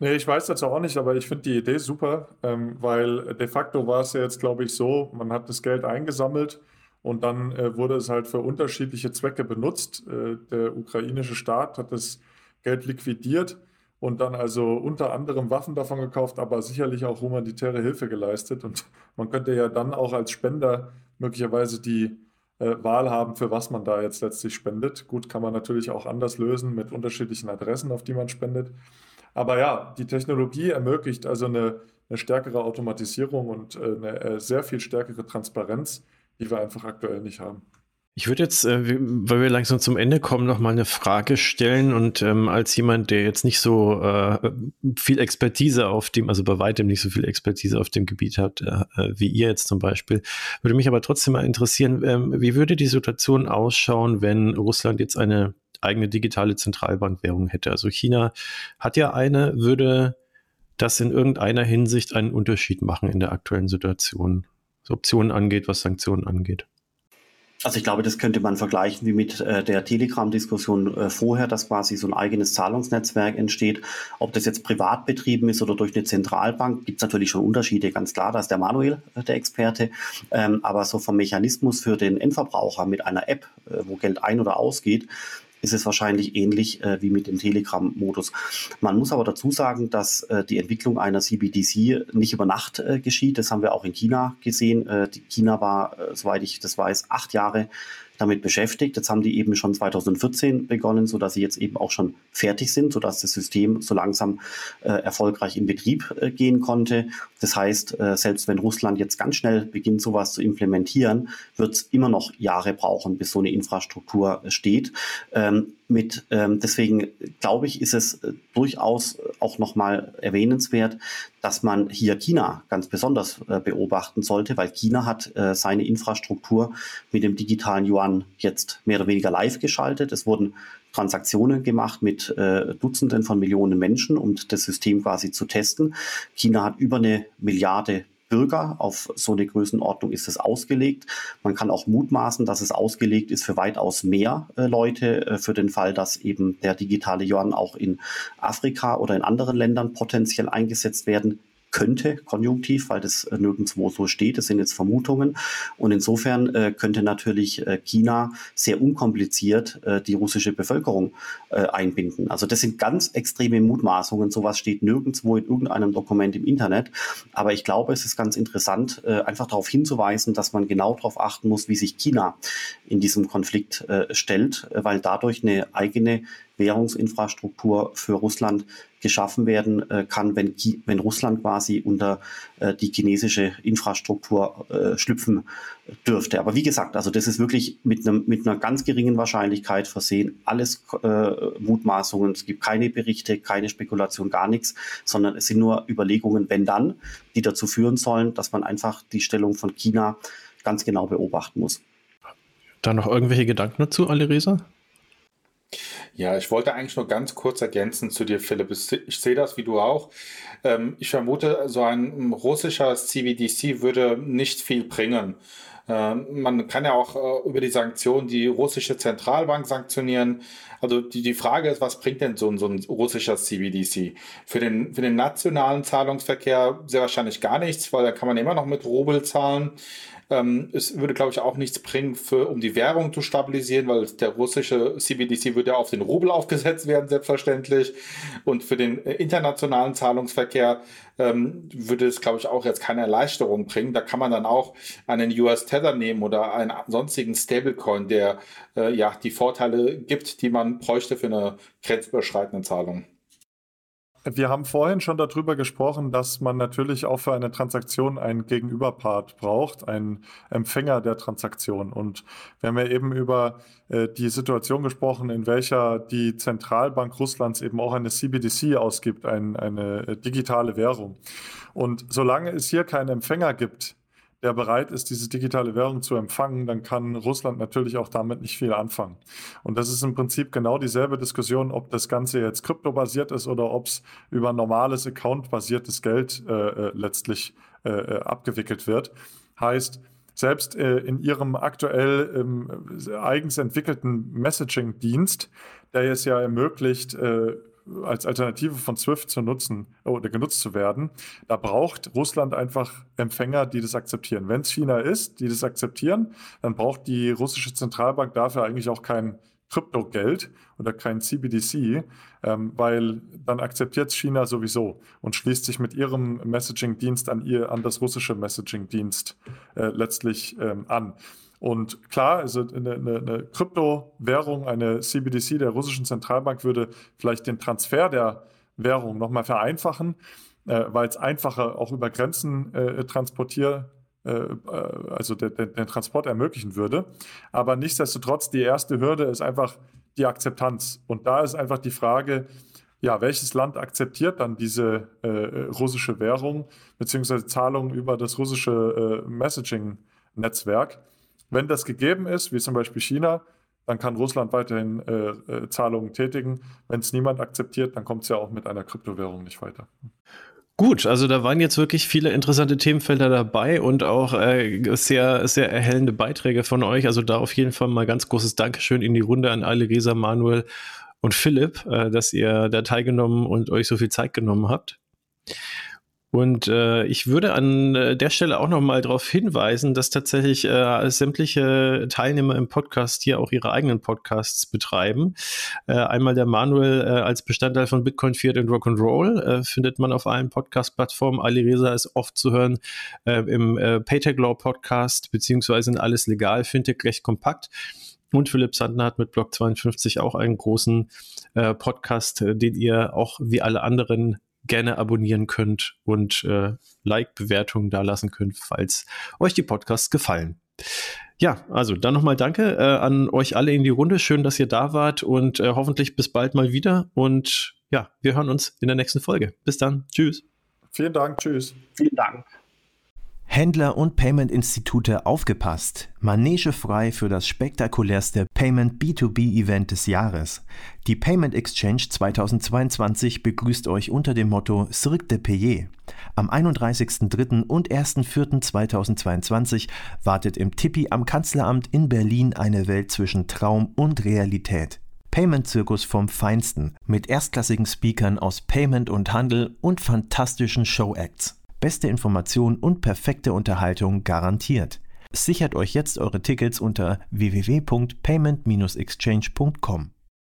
Nee, ich weiß das auch nicht, aber ich finde die Idee super, ähm, weil de facto war es ja jetzt, glaube ich, so, man hat das Geld eingesammelt und dann äh, wurde es halt für unterschiedliche Zwecke benutzt. Äh, der ukrainische Staat hat das Geld liquidiert und dann also unter anderem Waffen davon gekauft, aber sicherlich auch humanitäre Hilfe geleistet. Und man könnte ja dann auch als Spender möglicherweise die äh, Wahl haben, für was man da jetzt letztlich spendet. Gut, kann man natürlich auch anders lösen mit unterschiedlichen Adressen, auf die man spendet. Aber ja, die Technologie ermöglicht also eine, eine stärkere Automatisierung und äh, eine äh, sehr viel stärkere Transparenz, die wir einfach aktuell nicht haben. Ich würde jetzt, äh, weil wir langsam zum Ende kommen, noch mal eine Frage stellen und ähm, als jemand, der jetzt nicht so äh, viel Expertise auf dem, also bei weitem nicht so viel Expertise auf dem Gebiet hat, äh, wie ihr jetzt zum Beispiel, würde mich aber trotzdem mal interessieren, ähm, wie würde die Situation ausschauen, wenn Russland jetzt eine eigene digitale Zentralbankwährung hätte. Also China hat ja eine, würde das in irgendeiner Hinsicht einen Unterschied machen in der aktuellen Situation, was Optionen angeht, was Sanktionen angeht. Also ich glaube, das könnte man vergleichen wie mit äh, der Telegram-Diskussion äh, vorher, dass quasi so ein eigenes Zahlungsnetzwerk entsteht. Ob das jetzt privat betrieben ist oder durch eine Zentralbank, gibt es natürlich schon Unterschiede, ganz klar, da ist der Manuel äh, der Experte. Ähm, aber so vom Mechanismus für den Endverbraucher mit einer App, äh, wo Geld ein- oder ausgeht, ist es wahrscheinlich ähnlich äh, wie mit dem Telegram-Modus. Man muss aber dazu sagen, dass äh, die Entwicklung einer CBDC nicht über Nacht äh, geschieht. Das haben wir auch in China gesehen. Äh, China war, äh, soweit ich das weiß, acht Jahre damit beschäftigt. Jetzt haben die eben schon 2014 begonnen, so dass sie jetzt eben auch schon fertig sind, so dass das System so langsam äh, erfolgreich in Betrieb äh, gehen konnte. Das heißt, äh, selbst wenn Russland jetzt ganz schnell beginnt, sowas zu implementieren, wird es immer noch Jahre brauchen, bis so eine Infrastruktur äh, steht. Ähm, mit, ähm, deswegen glaube ich, ist es äh, durchaus auch nochmal erwähnenswert, dass man hier China ganz besonders äh, beobachten sollte, weil China hat äh, seine Infrastruktur mit dem digitalen Yuan jetzt mehr oder weniger live geschaltet. Es wurden Transaktionen gemacht mit äh, Dutzenden von Millionen Menschen, um das System quasi zu testen. China hat über eine Milliarde Bürger. Auf so eine Größenordnung ist es ausgelegt. Man kann auch mutmaßen, dass es ausgelegt ist für weitaus mehr äh, Leute, äh, für den Fall, dass eben der digitale Yuan auch in Afrika oder in anderen Ländern potenziell eingesetzt werden könnte, konjunktiv, weil das äh, nirgendwo so steht. Das sind jetzt Vermutungen. Und insofern äh, könnte natürlich äh, China sehr unkompliziert äh, die russische Bevölkerung äh, einbinden. Also das sind ganz extreme Mutmaßungen. Sowas steht nirgendwo in irgendeinem Dokument im Internet. Aber ich glaube, es ist ganz interessant, äh, einfach darauf hinzuweisen, dass man genau darauf achten muss, wie sich China in diesem Konflikt stellt, weil dadurch eine eigene Währungsinfrastruktur für Russland geschaffen werden äh, kann, wenn, wenn Russland quasi unter äh, die chinesische Infrastruktur äh, schlüpfen dürfte. Aber wie gesagt, also das ist wirklich mit, einem, mit einer ganz geringen Wahrscheinlichkeit versehen. Alles äh, Mutmaßungen, es gibt keine Berichte, keine Spekulation, gar nichts, sondern es sind nur Überlegungen, wenn dann, die dazu führen sollen, dass man einfach die Stellung von China ganz genau beobachten muss. Da noch irgendwelche Gedanken dazu, Alireza? Ja, ich wollte eigentlich nur ganz kurz ergänzen zu dir, Philipp. Ich sehe das wie du auch. Ähm, ich vermute, so ein russischer CBDC würde nicht viel bringen. Ähm, man kann ja auch äh, über die Sanktionen die russische Zentralbank sanktionieren. Also die, die Frage ist, was bringt denn so ein, so ein russischer CBDC? Für den, für den nationalen Zahlungsverkehr sehr wahrscheinlich gar nichts, weil da kann man immer noch mit Rubel zahlen. Ähm, es würde, glaube ich, auch nichts bringen, für, um die Währung zu stabilisieren, weil der russische CBDC würde ja auf den Rubel aufgesetzt werden, selbstverständlich. Und für den äh, internationalen Zahlungsverkehr ähm, würde es, glaube ich, auch jetzt keine Erleichterung bringen. Da kann man dann auch einen US Tether nehmen oder einen sonstigen Stablecoin, der äh, ja die Vorteile gibt, die man bräuchte für eine grenzüberschreitende Zahlung. Wir haben vorhin schon darüber gesprochen, dass man natürlich auch für eine Transaktion einen Gegenüberpart braucht, einen Empfänger der Transaktion. Und wir haben ja eben über äh, die Situation gesprochen, in welcher die Zentralbank Russlands eben auch eine CBDC ausgibt, ein, eine äh, digitale Währung. Und solange es hier keinen Empfänger gibt, der bereit ist, diese digitale Währung zu empfangen, dann kann Russland natürlich auch damit nicht viel anfangen. Und das ist im Prinzip genau dieselbe Diskussion, ob das Ganze jetzt kryptobasiert ist oder ob es über normales Account-basiertes Geld äh, äh letztlich äh, äh, abgewickelt wird. Heißt, selbst äh, in ihrem aktuell ähm, eigens entwickelten Messaging-Dienst, der es ja ermöglicht, äh, als Alternative von SWIFT zu nutzen oder genutzt zu werden, da braucht Russland einfach Empfänger, die das akzeptieren. Wenn es China ist, die das akzeptieren, dann braucht die russische Zentralbank dafür eigentlich auch kein Kryptogeld oder kein CBDC, ähm, weil dann akzeptiert China sowieso und schließt sich mit ihrem Messaging-Dienst an, ihr, an das russische Messaging-Dienst äh, letztlich ähm, an. Und klar, also eine, eine, eine Kryptowährung, eine CBDC der russischen Zentralbank würde vielleicht den Transfer der Währung nochmal vereinfachen, äh, weil es einfacher auch über Grenzen äh, transportier, äh, äh also den, den Transport ermöglichen würde. Aber nichtsdestotrotz, die erste Hürde ist einfach die Akzeptanz. Und da ist einfach die Frage, ja, welches Land akzeptiert dann diese äh, russische Währung beziehungsweise Zahlungen über das russische äh, Messaging-Netzwerk? Wenn das gegeben ist, wie zum Beispiel China, dann kann Russland weiterhin äh, äh, Zahlungen tätigen. Wenn es niemand akzeptiert, dann kommt es ja auch mit einer Kryptowährung nicht weiter. Gut, also da waren jetzt wirklich viele interessante Themenfelder dabei und auch äh, sehr, sehr erhellende Beiträge von euch. Also da auf jeden Fall mal ganz großes Dankeschön in die Runde an alle Resa, Manuel und Philipp, äh, dass ihr da teilgenommen und euch so viel Zeit genommen habt. Und äh, ich würde an äh, der Stelle auch nochmal darauf hinweisen, dass tatsächlich äh, sämtliche Teilnehmer im Podcast hier auch ihre eigenen Podcasts betreiben. Äh, einmal der Manuel äh, als Bestandteil von Bitcoin, Fiat und Rock'n'Roll äh, findet man auf allen Podcast-Plattformen. Ali Reza ist oft zu hören äh, im äh, Paytech Law Podcast, beziehungsweise in Alles Legal, Fintech recht kompakt. Und Philipp Sandner hat mit Block 52 auch einen großen äh, Podcast, äh, den ihr auch wie alle anderen gerne abonnieren könnt und äh, Like-Bewertungen da lassen könnt, falls euch die Podcasts gefallen. Ja, also dann nochmal danke äh, an euch alle in die Runde. Schön, dass ihr da wart und äh, hoffentlich bis bald mal wieder. Und ja, wir hören uns in der nächsten Folge. Bis dann. Tschüss. Vielen Dank. Tschüss. Vielen Dank. Händler und Payment-Institute aufgepasst. Manege frei für das spektakulärste Payment B2B-Event des Jahres. Die Payment Exchange 2022 begrüßt euch unter dem Motto Cirque de Payer. Am 31.03. und 1.04.2022 wartet im Tippi am Kanzleramt in Berlin eine Welt zwischen Traum und Realität. Payment-Zirkus vom Feinsten mit erstklassigen Speakern aus Payment und Handel und fantastischen Show-Acts. Beste Information und perfekte Unterhaltung garantiert. Sichert euch jetzt eure Tickets unter www.payment-exchange.com.